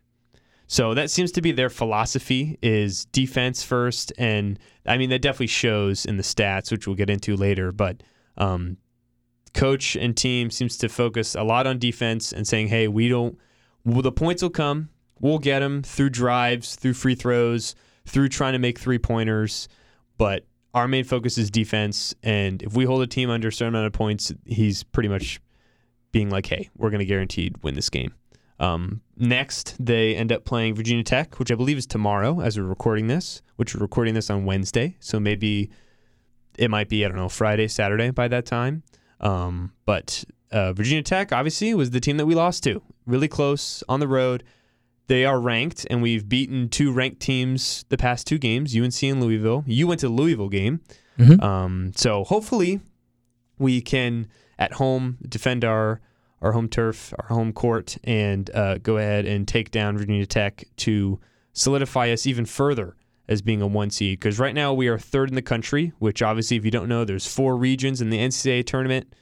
so that seems to be their philosophy is defense first and I mean that definitely shows in the stats which we'll get into later but um, coach and team seems to focus a lot on defense and saying hey we don't well, the points will come We'll get them through drives, through free throws, through trying to make three pointers. But our main focus is defense. And if we hold a team under a certain amount of points, he's pretty much being like, hey, we're going to guaranteed win this game. Um, next, they end up playing Virginia Tech, which I believe is tomorrow as we're recording this, which we're recording this on Wednesday. So maybe it might be, I don't know, Friday, Saturday by that time. Um, but uh, Virginia Tech, obviously, was the team that we lost to. Really close on the road. They are ranked, and we've beaten two ranked teams the past two games, UNC and Louisville. You went to the Louisville game. Mhm. Um, so hopefully we can, at home, defend our, our home turf, our home court, and uh, go ahead and take down Virginia Tech to solidify us even further as being a one seed. Because right now we are third in the country, which obviously, if you don't know, there's four regions in the NCAA tournament.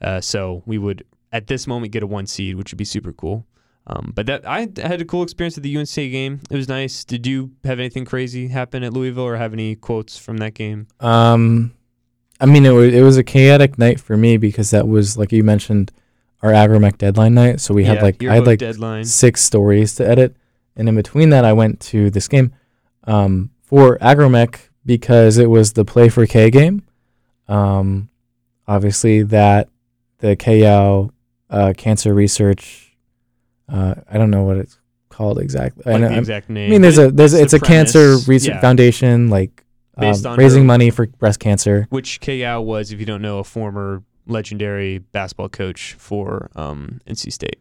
Uh, so we would, at this moment, get a one seed, which would be super cool. Um, but that I had a cool experience at the UNC game. It was nice. Did you have anything crazy happen at Louisville, or have any quotes from that game? Um, I mean, it was it was a chaotic night for me because that was like you mentioned, our Agromeck deadline night. So we had Yeah, like I had yearbook like deadline. six stories to edit, and in between that, I went to this game um, for Agromeck because it was the Play for Kay game. Um, obviously, that the Kay Yow uh, cancer research. Uh, I don't know what it's called exactly. I Like know, the I'm- exact name. I mean, there's but a there's it's the a cancer premise. research Yeah. foundation like um, Based on raising her- money for breast cancer. Which Kay Yow was, if you don't know, a former legendary basketball coach for um, NC State.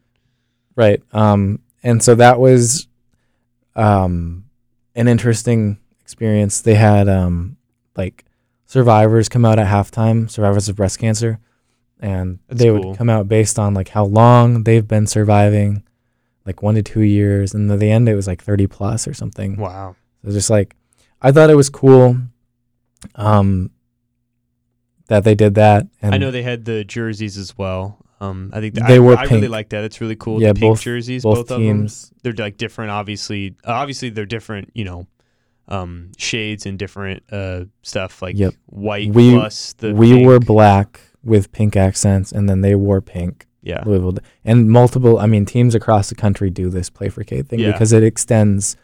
Right. Um, and so that was um, an interesting experience. They had um, like survivors come out at halftime, survivors of breast cancer, and That's they cool. would come out based on like how long they've been surviving, like one to two years, and at the end it was like thirty plus or something. Wow. So just like I thought it was cool. Um, that they did that. And I know they had the jerseys as well. Um, I think They I, were I really pink. like that. It's really cool. Yeah, the pink both- jerseys, both, both, of them. teams. They're like different. Obviously, uh, obviously they're different. You know, um, shades and different uh, stuff like Yep. white We- plus the. we pink. wore black with pink accents, and then they wore pink. Yeah. Louisville, and multiple. I mean, teams across the country do this play for Kate thing Yeah. because it extends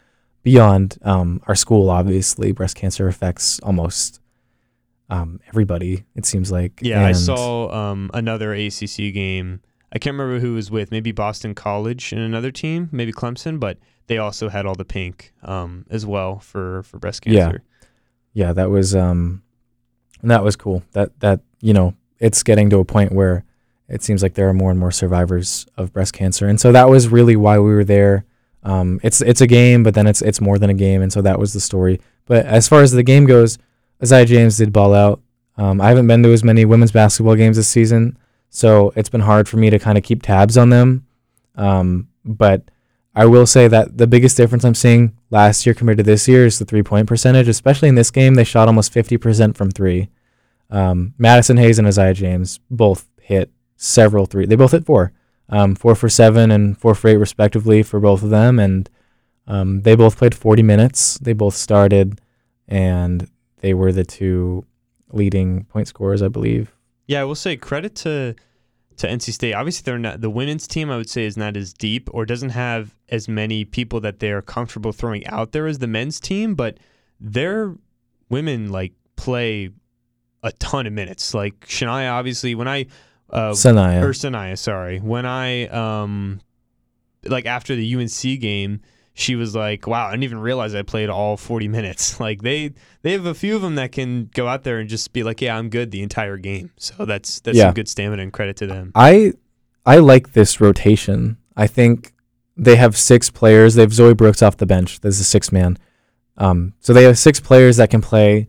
beyond um, our school. Obviously, breast cancer affects almost um, everybody. It seems like. Yeah, I saw um, another ACC game. I can't remember who it was with. Maybe Boston College and another team, maybe Clemson, but they also had all the pink um, as well for for breast Yeah. cancer. yeah that was um that was cool that that you know it's getting to a point where it seems like there are more and more survivors of breast cancer and so that was really why we were there um it's it's a game but then it's it's more than a game and so that was the story but as far as the game goes Aziaha James did ball out um I haven't been to as many women's basketball games this season so it's been hard for me to kind of keep tabs on them um but I will say that the biggest difference I'm seeing last year compared to this year is the three point percentage, especially in this game. They shot almost 50% from three. Um, Madison Hayes and Aziaha James both hit several three. They both hit four, um, four for seven and four for eight, respectively, for both of them. And um, they both played 40 minutes. They both started, and they were the two leading point scorers, I believe. Yeah, I will say credit to to NC State. Obviously, they're not the women's team. I would say is not as deep or doesn't have as many people that they're comfortable throwing out there as the men's team. But their women like play a ton of minutes. Like Shania, obviously, when I uh, Saniya. or Saniya, sorry, when I um like after the UNC game, she was like, "Wow, I didn't even realize I played all 40 minutes." Like they they have a few of them that can go out there and just be like, "Yeah, I'm good the entire game." So that's that's Yeah. some good stamina and credit to them. I I like this rotation. I think they have six players. They have Zoe Brooks off the bench. There's a six man. Um, so they have six players that can play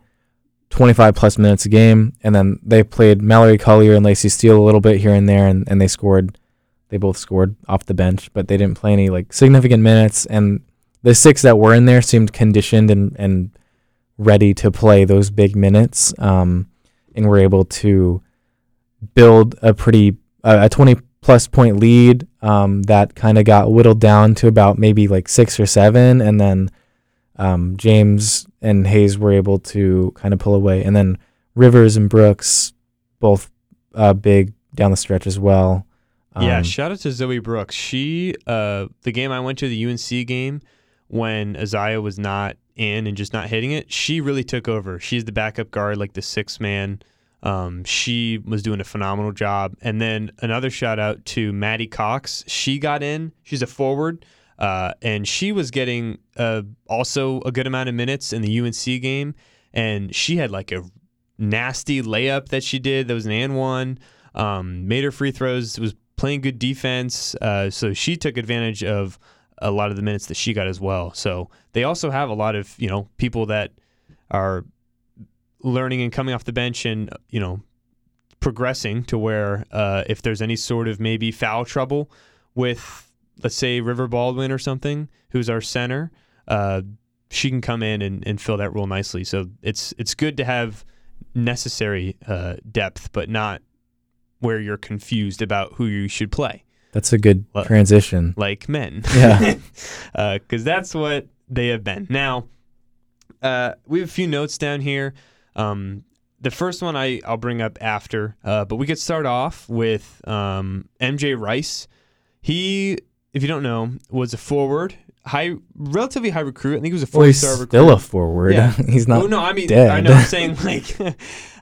25 plus minutes a game, and then they played Mallory Collier and Laci Steele a little bit here and there, and, and they scored. They both scored off the bench, but they didn't play any like significant minutes. And the six that were in there seemed conditioned and and ready to play those big minutes, um, and were able to build a pretty a a 20 plus point lead um, that kind of got whittled down to about maybe like six or seven, and then um, James and Hayes were able to kind of pull away, and then Rivers and Brooks both uh, big down the stretch as well. Yeah, Um, shout out to Zoe Brooks. She uh the game I went to the UNC game when Aziaha was not in and just not hitting it, she really took over. She's the backup guard, like the six man. Um, she was doing a phenomenal job. And then another shout out to Maddie Cox. She got in. She's a forward, uh, and she was getting uh, also a good amount of minutes in the UNC game. And she had like a nasty layup that she did. That was an and one. Um, made her free throws. Was playing good defense. Uh, so she took advantage of a lot of the minutes that she got as well. So they also have a lot of you know people that are learning and coming off the bench and you know progressing to where uh, if there's any sort of maybe foul trouble with let's say River Baldwin or something who's our center uh, she can come in and, and fill that role nicely so it's it's good to have necessary uh, depth but not where you're confused about who you should play that's a good Well- transition. like men. Yeah. Because that's what they have been. Now, uh, we have a few notes down here. Um, the first one I, I'll bring up after, uh, but we could start off with um, MJ Rice. He, if you don't know, was a forward, high, relatively high recruit. I think he was a Well, four he's star recruit. still a forward. Yeah. he's not. Oh no, I mean, dead. I know. I'm saying like,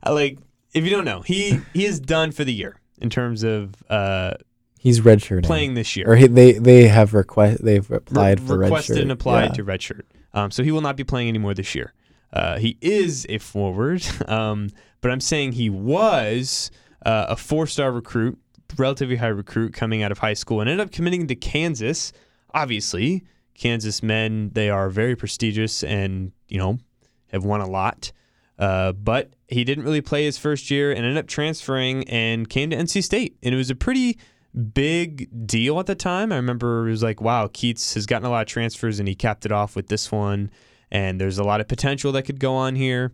like if you don't know, he he is done for the year in terms of uh, He's redshirting. playing this year. or he, they they have request they've Re- applied for requested redshirt. and applied Yeah. to redshirt. Um, so he will not be playing anymore this year. Uh, he is a forward, um, but I'm saying he was uh, a four-star recruit, relatively high recruit coming out of high school, and ended up committing to Kansas. Obviously, Kansas men they are very prestigious and you know have won a lot. Uh, but he didn't really play his first year and ended up transferring and came to NC State, and it was a pretty big deal at the time. I remember it was like, wow, Keatts has gotten a lot of transfers and he capped it off with this one. And there's a lot of potential that could go on here.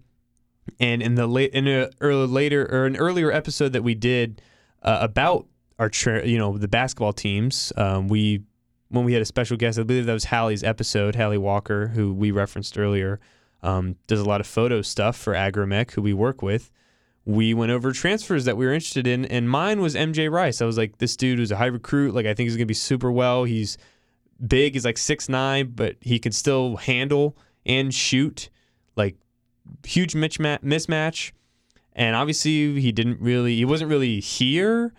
And in the late in a early, later or an earlier episode that we did uh, about our tra- you know the basketball teams, um, we when we had a special guest, I believe that was Hallie's episode, Hallie Walker, who we referenced earlier, um, does a lot of photo stuff for Agromeck, who we work with. We went over transfers that we were interested in, and mine was MJ Rice. I was like, this dude was a high recruit. Like, I think he's gonna be super well. He's big. He's like six nine, but he can still handle and shoot. Like, huge mismatch. And obviously, he didn't really. He wasn't really here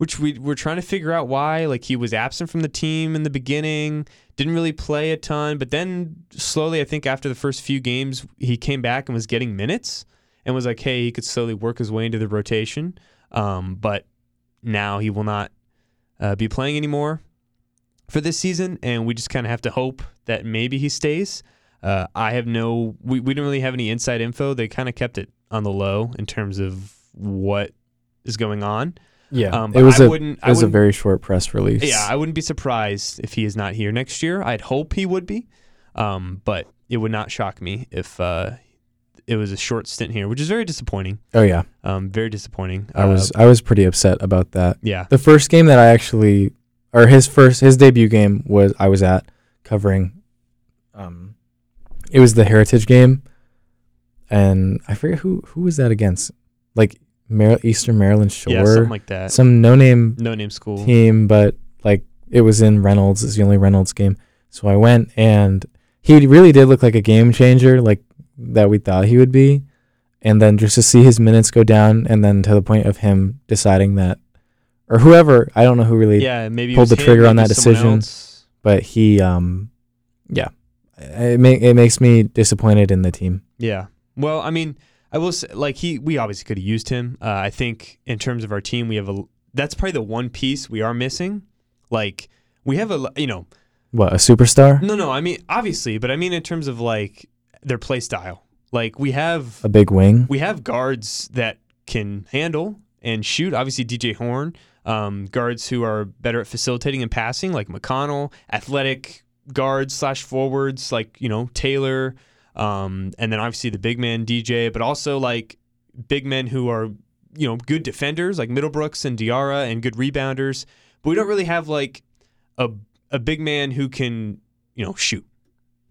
which we were trying to figure out why. Like he was absent from the team in the beginning, didn't really play a ton, but then slowly, I think after the first few games, he came back and was getting minutes and was like, hey, he could slowly work his way into the rotation. Um, but now he will not uh, be playing anymore for this season, and we just kind of have to hope that maybe he stays. Uh, I have no, we, we didn't really have any inside info. They kind of kept it on the low in terms of what is going on. Yeah, um, it was I a it was a very short press release. Yeah, I wouldn't be surprised if he is not here next year. I'd hope he would be, um, but it would not shock me if uh, it was a short stint here, which is very disappointing. Oh yeah, um, very disappointing. I uh, was I was pretty upset about that. Yeah, the first game that I actually, or his first his debut game was I was at covering. Um, it was the Heritage game, and I forget who who was that against. Like Mar- Eastern Maryland Shore, yeah, something like that. Some no name, no name school team, but like it was in Reynolds. It's the only Reynolds game. So I went, and he really did look like a game changer, like that we thought he would be. And then just to see his minutes go down, and then to the point of him deciding that, or whoever, I don't know who really yeah, maybe pulled the trigger on that decision, but he, um, yeah, it, ma- it makes me disappointed in the team. Yeah. Well, I mean, I will say, like he, we obviously could have used him. Uh, I think in terms of our team, we have a. That's probably the one piece we are missing. Like we have a, you know, what a superstar. No, no. I mean, obviously, but I mean in terms of like their play style. Like we have a big wing. We have guards that can handle and shoot. Obviously, DJ Horne. Um, guards who are better at facilitating and passing, like McConnell. Athletic guards slash forwards, like you know Taylor. Um, and then obviously the big man DJ, but also like big men who are you know good defenders like Middlebrooks and Diarra and good rebounders. But we don't really have like a a big man who can you know shoot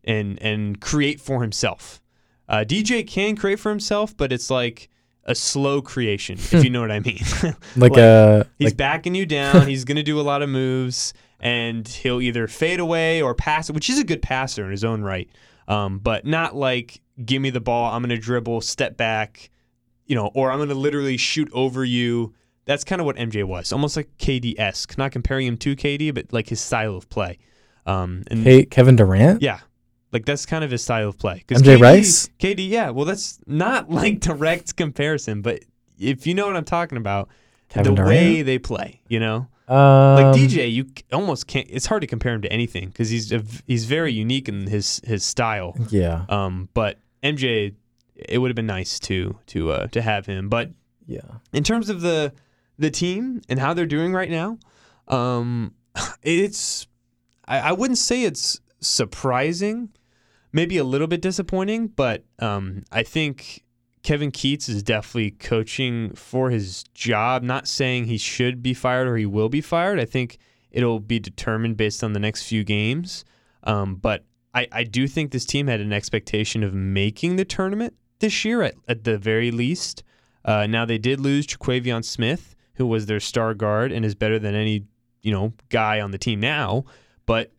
and and create for himself. Uh, DJ can create for himself, but it's like a slow creation, if you know what I mean. like, like a he's like... backing you down. he's gonna do a lot of moves, and he'll either fade away or pass, which is a good passer in his own right um, but not like give me the ball, I'm going to dribble, step back, you know, or I'm going to literally shoot over you. That's kind of what MJ was, almost like KD esque. Not comparing him to KD, but like his style of play. Um, and hey, Kevin Durant. Yeah, like that's kind of his style of play. MJ KD, Rice. KD, yeah. Well, that's not like direct comparison, but if you know what I'm talking about, Kevin the Durant? way they play, you know. Um, like DJ, you almost can't. It's hard to compare him to anything because he's a, he's very unique in his his style. Yeah. Um, but MJ, it would have been nice to to uh, to have him. But yeah, in terms of the the team and how they're doing right now, um, it's I, I wouldn't say it's surprising, maybe a little bit disappointing, but um, I think Kevin Keatts is definitely coaching for his job. Not saying he should be fired or he will be fired. I think it'll be determined based on the next few games. Um, but I, I do think this team had an expectation of making the tournament this year at, at the very least. Uh, now they did lose Terquavion Smith, who was their star guard and is better than any you know guy on the team now. But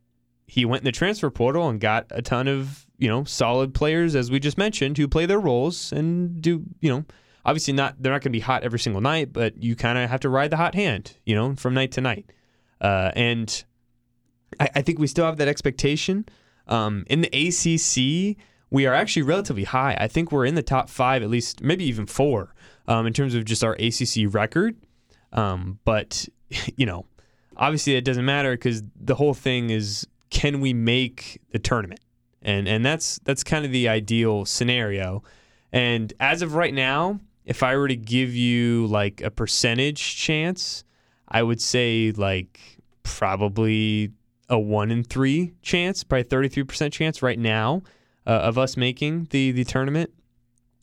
he went in the transfer portal and got a ton of you know solid players as we just mentioned who play their roles and do you know obviously not they're not going to be hot every single night but you kind of have to ride the hot hand you know from night to night. Uh, and I, I, think we still have that expectation. Um, in the ACC we are actually relatively high. I think we're in the top five at least maybe even four um, in terms of just our ACC record. Um, but you know obviously it doesn't matter because the whole thing is can we make the tournament? And and that's that's kind of the ideal scenario. And as of right now, if I were to give you like a percentage chance, I would say like probably a one in three chance, probably thirty three percent chance right now uh, of us making the the tournament.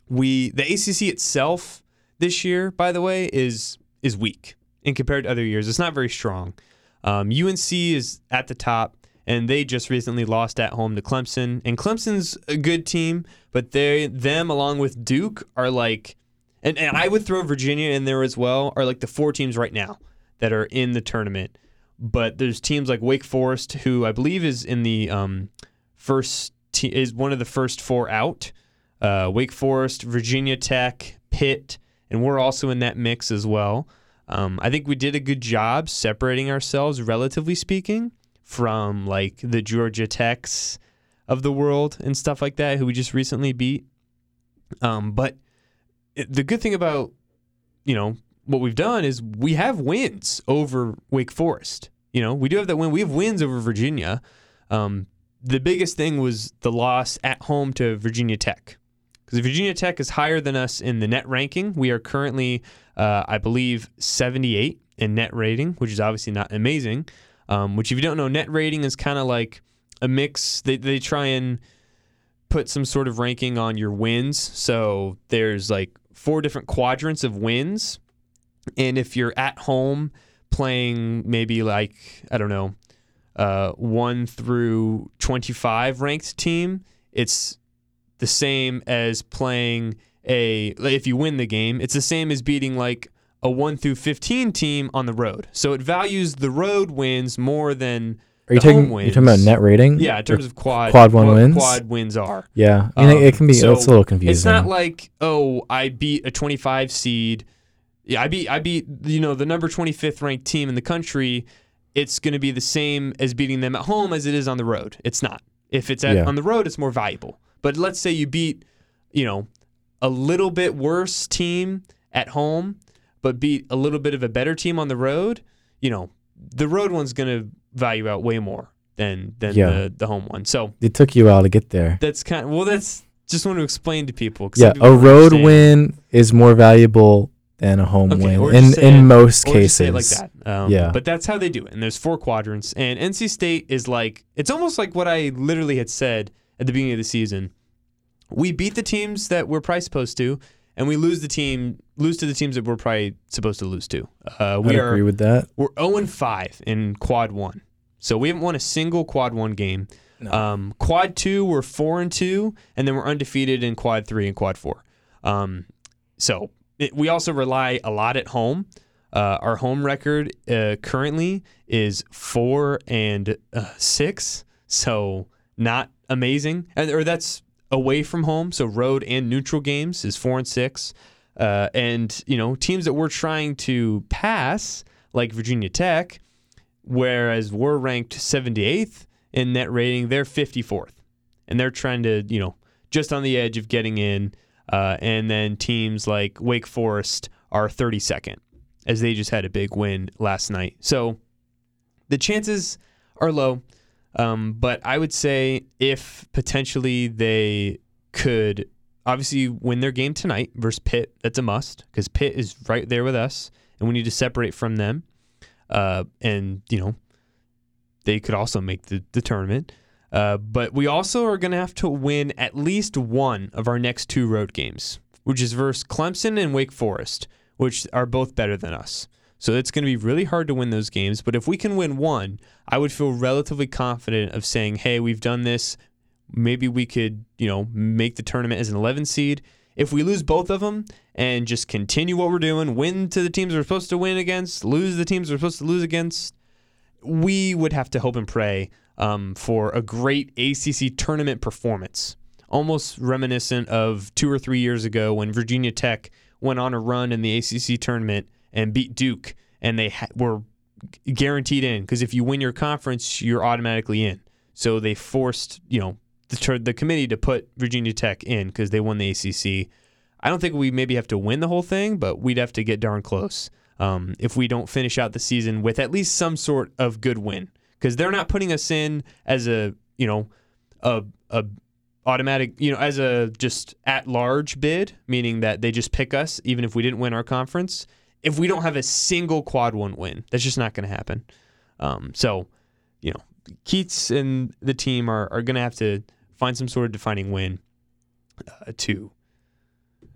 we the ACC itself this year, by the way, is is weak in compared to other years. It's not very strong. Um, UNC is at the top, and they just recently lost at home to Clemson. And Clemson's a good team, but they them along with Duke are like, and, and I would throw Virginia in there as well. Are like the four teams right now that are in the tournament. But there's teams like Wake Forest, who I believe is in the um, first te- is one of the first four out. Uh, Wake Forest, Virginia Tech, Pitt, and we're also in that mix as well. Um, I think we did a good job separating ourselves, relatively speaking, from like the Georgia Techs of the world and stuff like that, who we just recently beat. Um, but it, the good thing about you know what we've done is we have wins over Wake Forest. You know, we do have that win. We have wins over Virginia. Um, the biggest thing was the loss at home to Virginia Tech because Virginia Tech is higher than us in the net ranking. We are currently, uh, I believe, 78 in net rating, which is obviously not amazing. Um, which, if you don't know, net rating is kind of like a mix. They, they try and put some sort of ranking on your wins. So there's like four different quadrants of wins. And if you're at home playing maybe like, I don't know, uh, 1 through 25 ranked team, it's the same as playing a if you win the game, it's the same as beating like a 1 through 15 team on the road. So it values the road wins more than Are you talking? You're talking about net rating? Yeah, in terms of quad quad one wins? Quad wins are. yeah. I mean, it- it can be. Um, so it's a little confusing. It's not like oh, I beat a 25 seed. Yeah, I beat I beat you know the number 25th ranked team in the country. It's going to be the same as beating them at home as it is on the road. It's not. If it's at, Yeah. on the road, it's more valuable. But let's say you beat, you know, a little bit worse team at home, but beat a little bit of a better team on the road. You know, the road one's going to value out way more than than Yeah. the, the home one. So it took you a while to get there. that's kind of well. That's just want to explain to people. 'cause Yeah, people a road understand. win is more valuable than a home Okay, win in in it- most cases. just say it like that. Um, Yeah. But that's how they do it. And there's four quadrants. And NC State is like it's almost like what I literally had said at the beginning of the season. We beat the teams that we're probably supposed to, and we lose the team lose to the teams that we're probably supposed to lose to. Uh, we are agree with that. we're 0 and 5 in quad one. So we haven't won a single quad one game. Um, quad two, we're four and two, and then we're undefeated in quad three and quad four. Um, so it, we also rely a lot at home. Uh, our home record uh, currently is four and uh, six, so not amazing. And, or that's away from home, so road and neutral games is four and six. Uh, and you know teams that we're trying to pass, like Virginia Tech, whereas we're ranked 78th in net rating, they're 54th, and they're trying to you know just on the edge of getting in. Uh, and then teams like Wake Forest are 32nd, as they just had a big win last night. So the chances are low, um, but I would say if potentially they could obviously win their game tonight versus Pitt, that's a must because Pitt is right there with us, and we need to separate from them. Uh, and you know, they could also make the, the tournament. Uh, but we also are going to have to win at least one of our next two road games, which is versus Clemson and Wake Forest, which are both better than us. So it's going to be really hard to win those games. But if we can win one, I would feel relatively confident of saying, hey, we've done this. Maybe we could, you know, make the tournament as an 11 seed. If we lose both of them and just continue what we're doing, win to the teams we're supposed to win against, lose the teams we're supposed to lose against, we would have to hope and pray um, for a great ACC tournament performance, almost reminiscent of two or three years ago when Virginia Tech went on a run in the ACC tournament and beat Duke, and they ha- were guaranteed in because if you win your conference, you're automatically in. So they forced, you know, the, the committee to put Virginia Tech in because they won the ACC. I don't think we maybe have to win the whole thing, but we'd have to get darn close um, if we don't finish out the season with at least some sort of good win because they're not putting us in as a you know a a automatic you know as a just at large bid meaning that they just pick us even if we didn't win our conference if we don't have a single quad one win that's just not going to happen um, so you know Keatts and the team are, are going to have to find some sort of defining win uh, to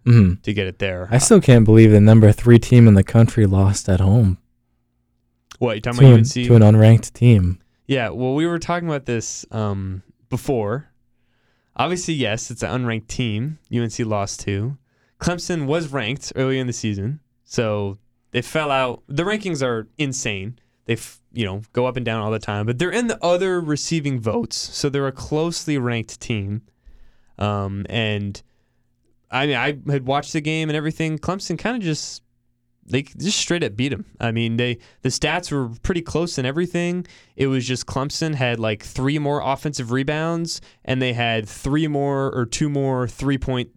hmm to get it there. I still can't believe the number three team in the country lost at home what you talking to about an, UNC? to an unranked team. Yeah, well, we were talking about this um, before. Obviously, yes, it's an unranked team. UNC lost to. Clemson was ranked early in the season, so they fell out. The rankings are insane. They, f- you know, go up and down all the time, but they're in the other receiving votes, so they're a closely ranked team. Um, and I mean, I had watched the game and everything. Clemson kind of just they just straight up beat them. I mean, they the stats were pretty close and everything. It was just Clemson had like three more offensive rebounds, and they had three more or two more three point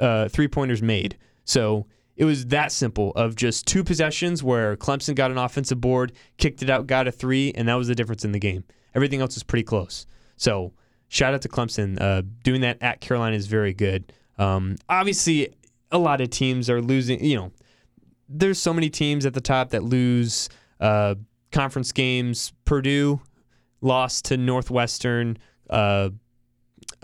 uh, three pointers made. So it was that simple of just two possessions where Clemson got an offensive board, kicked it out, got a three, and that was the difference in the game. Everything else was pretty close. So shout out to Clemson. Uh, doing that at Carolina is very good. Um, obviously, a lot of teams are losing. You know, there's so many teams at the top that lose uh, conference games. Purdue lost to Northwestern. Uh,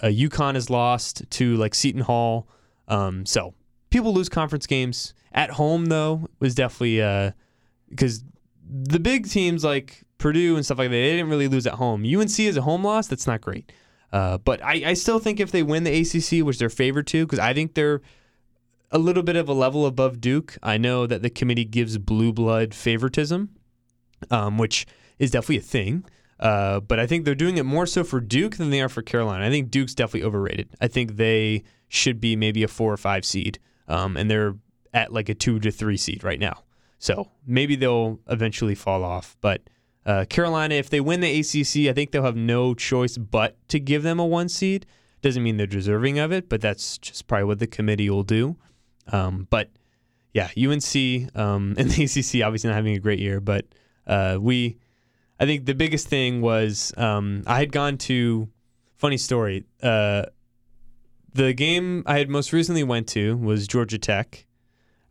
uh, UConn has lost to like Seton Hall. Um, so people lose conference games at home though was definitely because the big teams like Purdue and stuff like that they didn't really lose at home. UNC is a home loss. That's not great. Uh, but I, I still think if they win the ACC, which they're favored to, because I think they're a little bit of a level above Duke. I know that the committee gives blue blood favoritism, um, which is definitely a thing. Uh, but I think they're doing it more so for Duke than they are for Carolina. I think Duke's definitely overrated. I think they should be maybe a four or five seed, um, and they're at like a two to three seed right now. So maybe they'll eventually fall off. But uh, Carolina, if they win the ACC, I think they'll have no choice but to give them a one seed. Doesn't mean they're deserving of it, but that's just probably what the committee will do. Um, but yeah, UNC um, and the ACC obviously not having a great year, but uh, we, I think the biggest thing was um, I had gone to, funny story, uh, the game I had most recently went to was Georgia Tech,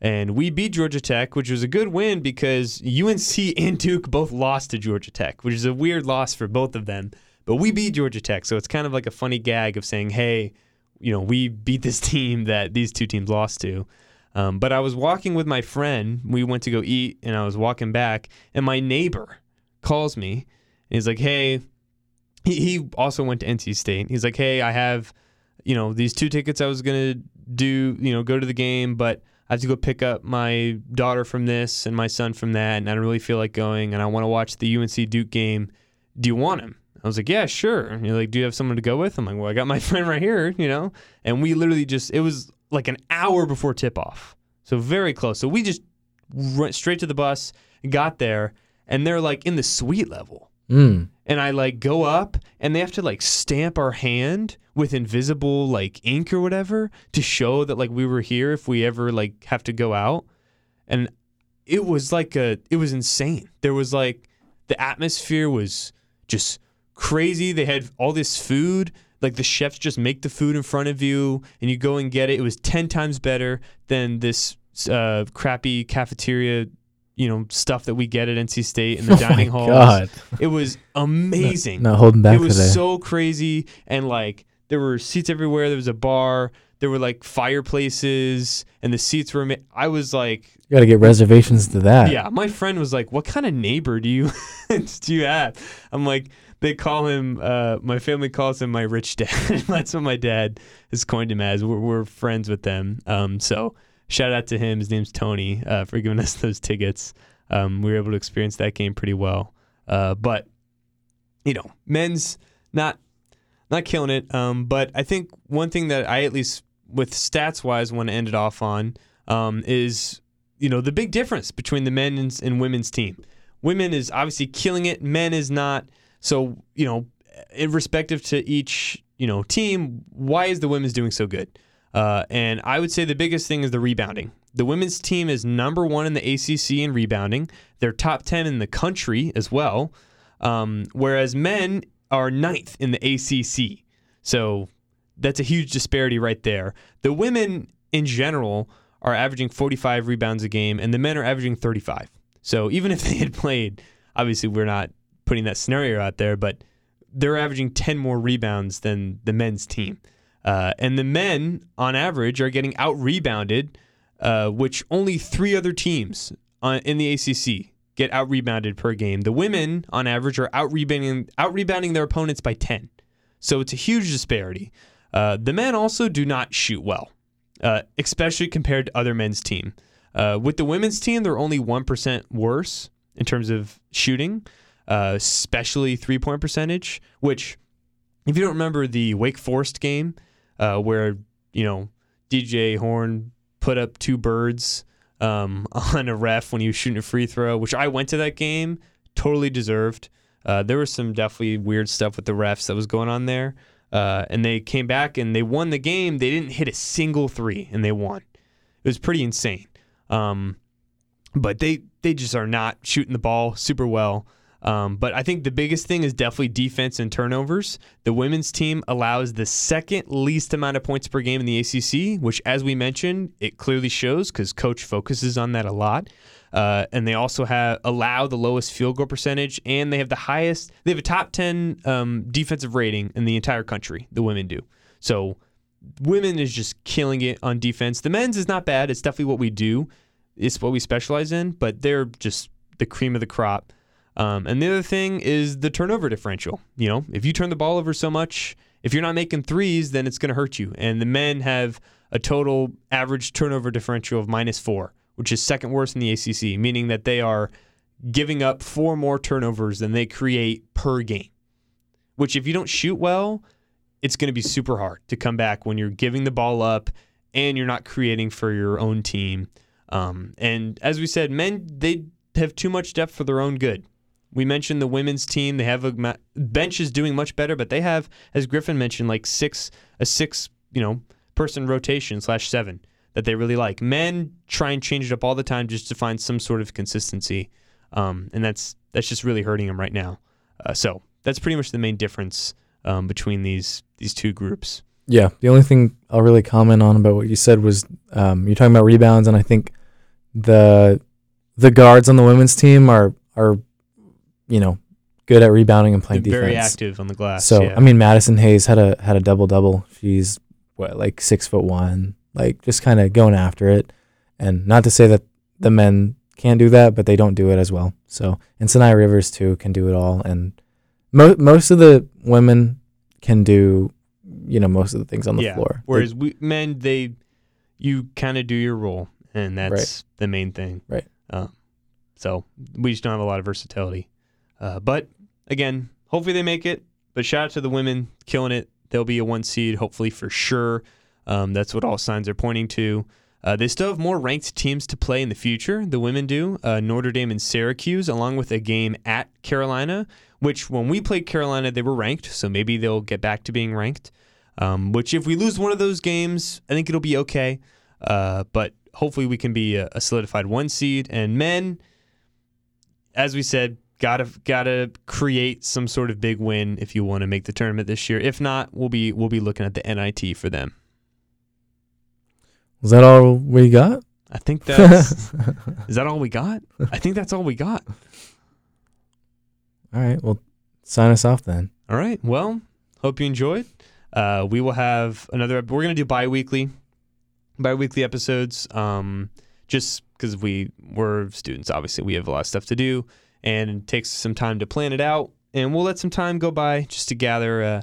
and we beat Georgia Tech, which was a good win because UNC and Duke both lost to Georgia Tech, which is a weird loss for both of them. But we beat Georgia Tech, so it's kind of like a funny gag of saying, "Hey, you know, we beat this team that these two teams lost to." Um, but I was walking with my friend. We went to go eat, and I was walking back, and my neighbor calls me, and he's like, "Hey," he, he also went to NC State. He's like, "Hey, I have, you know, these two tickets I was gonna do, you know, go to the game, but." I have to go pick up my daughter from this and my son from that, and I don't really feel like going, and I want to watch the UNC Duke game. Do you want him? I was like, yeah, sure. And you're like, do you have someone to go with? I'm like, well, I got my friend right here, you know? And we literally just, it was like an hour before tip off. So very close. So we just went straight to the bus, got there, and they're like in the suite level. Mm. And I like go up and they have to like stamp our hand with invisible like ink or whatever to show that like we were here if we ever like have to go out. And it was like a it was insane. There was like the atmosphere was just crazy. They had all this food. Like the chefs just make the food in front of you and you go and get it. It was 10 times better than this uh, crappy cafeteria, you know, stuff that we get at NC State in the oh dining my halls. God. It was amazing. Not holding back it was today. so crazy and like there were seats everywhere. There was a bar. There were like fireplaces and the seats were. Ma- I was like, you got to get reservations to that. yeah. My friend was like, "What kind of neighbor do you do you have?" I'm like, they call him. Uh, my family calls him my rich dad. That's what my dad has coined him as. We're, we're friends with them. Um, so shout out to him. His name's Tony uh, for giving us those tickets. Um, we were able to experience that game pretty well. Uh, but you know, men's not not killing it. Um, but I think one thing that I at least with stats wise want to end it off on um, is you know the big difference between the men's and women's team. Women is obviously killing it. Men is not. So you know, in respective to each you know team, why is the women's doing so good? Uh, and I would say the biggest thing is the rebounding. The women's team is number one in the ACC in rebounding. They're top ten in the country as well. Um, whereas men are ninth in the ACC. So that's a huge disparity right there. The women in general are averaging 45 rebounds a game, and the men are averaging 35. So even if they had played, obviously we're not putting that scenario out there, but they're averaging 10 more rebounds than the men's team. Uh, and the men, on average, are getting out rebounded, uh, which only three other teams on, in the ACC get out rebounded per game. The women, on average, are out rebounding out rebounding their opponents by ten. So it's a huge disparity. Uh, the men also do not shoot well, uh, especially compared to other men's team. Uh, with the women's team, they're only one percent worse in terms of shooting, uh, especially three point percentage. Which, if you don't remember the Wake Forest game, uh, where you know DJ Horne put up two birds um, on a ref when he was shooting a free throw, which I went to that game, totally deserved. Uh, there was some definitely weird stuff with the refs that was going on there. Uh, and they came back and they won the game. They didn't hit a single three and they won. It was pretty insane. Um, but they they just are not shooting the ball super well. Um, but I think the biggest thing is definitely defense and turnovers. The women's team allows the second least amount of points per game in the ACC, which, as we mentioned, it clearly shows because coach focuses on that a lot. Uh, and they also have allow the lowest field goal percentage, and they have the highest. They have a top ten um, defensive rating in the entire country. The women do. So, women is just killing it on defense. The men's is not bad. It's definitely what we do. It's what we specialize in, but they're just the cream of the crop. Um, and the other thing is the turnover differential. You know, if you turn the ball over so much, if you're not making threes, then it's going to hurt you. And the men have a total average turnover differential of minus four, which is second worst in the ACC, meaning that they are giving up four more turnovers than they create per game. Which, if you don't shoot well, it's going to be super hard to come back when you're giving the ball up and you're not creating for your own team. Um, and as we said, men they have too much depth for their own good. We mentioned the women's team; they have a bench is doing much better, but they have, as Griffin mentioned, like six a six you know person rotation slash seven that they really like. Men try and change it up all the time just to find some sort of consistency, um, and that's that's just really hurting them right now. Uh, so that's pretty much the main difference um, between these these two groups. Yeah, the only thing I'll really comment on about what you said was um, you're talking about rebounds, and I think the the guards on the women's team are are you know, good at rebounding and playing defense. Very active on the glass. So yeah. I mean, Madison Hayes had a had a double double. She's what like six foot one, like just kind of going after it. And not to say that the men can't do that, but they don't do it as well. So and Saniya Rivers too can do it all, and mo- most of the women can do, you know, most of the things on the yeah. floor. Whereas we, men, they you kind of do your role, and that's Right. the main thing. Right. Um, so we just don't have a lot of versatility. Uh, but again, hopefully they make it. But shout out to the women killing it. They'll be a one seed, hopefully for sure. Um, that's what all signs are pointing to. Uh, they still have more ranked teams to play in the future. The women do. Uh, Notre Dame and Syracuse, along with a game at Carolina, which when we played Carolina, they were ranked. So maybe they'll get back to being ranked. Um, which, if we lose one of those games, I think it'll be okay. Uh, but hopefully, we can be a, a solidified one seed. And men, as we said, gotta gotta create some sort of big win if you want to make the tournament this year. If not, we'll be we'll be looking at the NIT for them. Is that all we got? I think that's is that all we got? I think that's all we got. All right. Well, sign us off then. All right. Well, hope you enjoyed. Uh, we will have another. We're gonna do bi-weekly, bi-weekly episodes. Um, just because we we're students, obviously we have a lot of stuff to do, and takes some time to plan it out. And we'll let some time go by just to gather uh,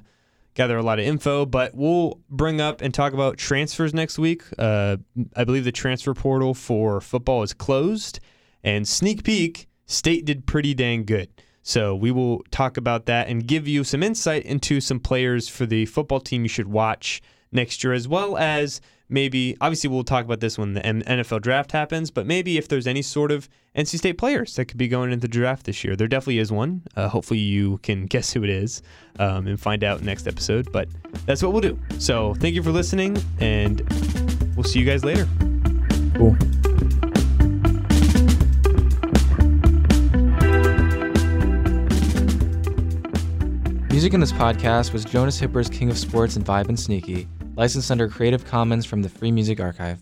gather a lot of info. But we'll bring up and talk about transfers next week. Uh, I believe the transfer portal for football is closed, and sneak peek, state did pretty dang good. So we will talk about that and give you some insight into some players for the football team you should watch next year, as well as maybe, obviously, we'll talk about this when the NFL draft happens, but maybe if there's any sort of NC State players that could be going into the draft this year. There definitely is one. Uh, hopefully, you can guess who it is um, and find out next episode, but that's what we'll do. So thank you for listening, and we'll see you guys later. Cool. Music in this podcast was Jonas Hipper's King of Sports and Vibe and Sneaky, licensed under Creative Commons from the Free Music Archive.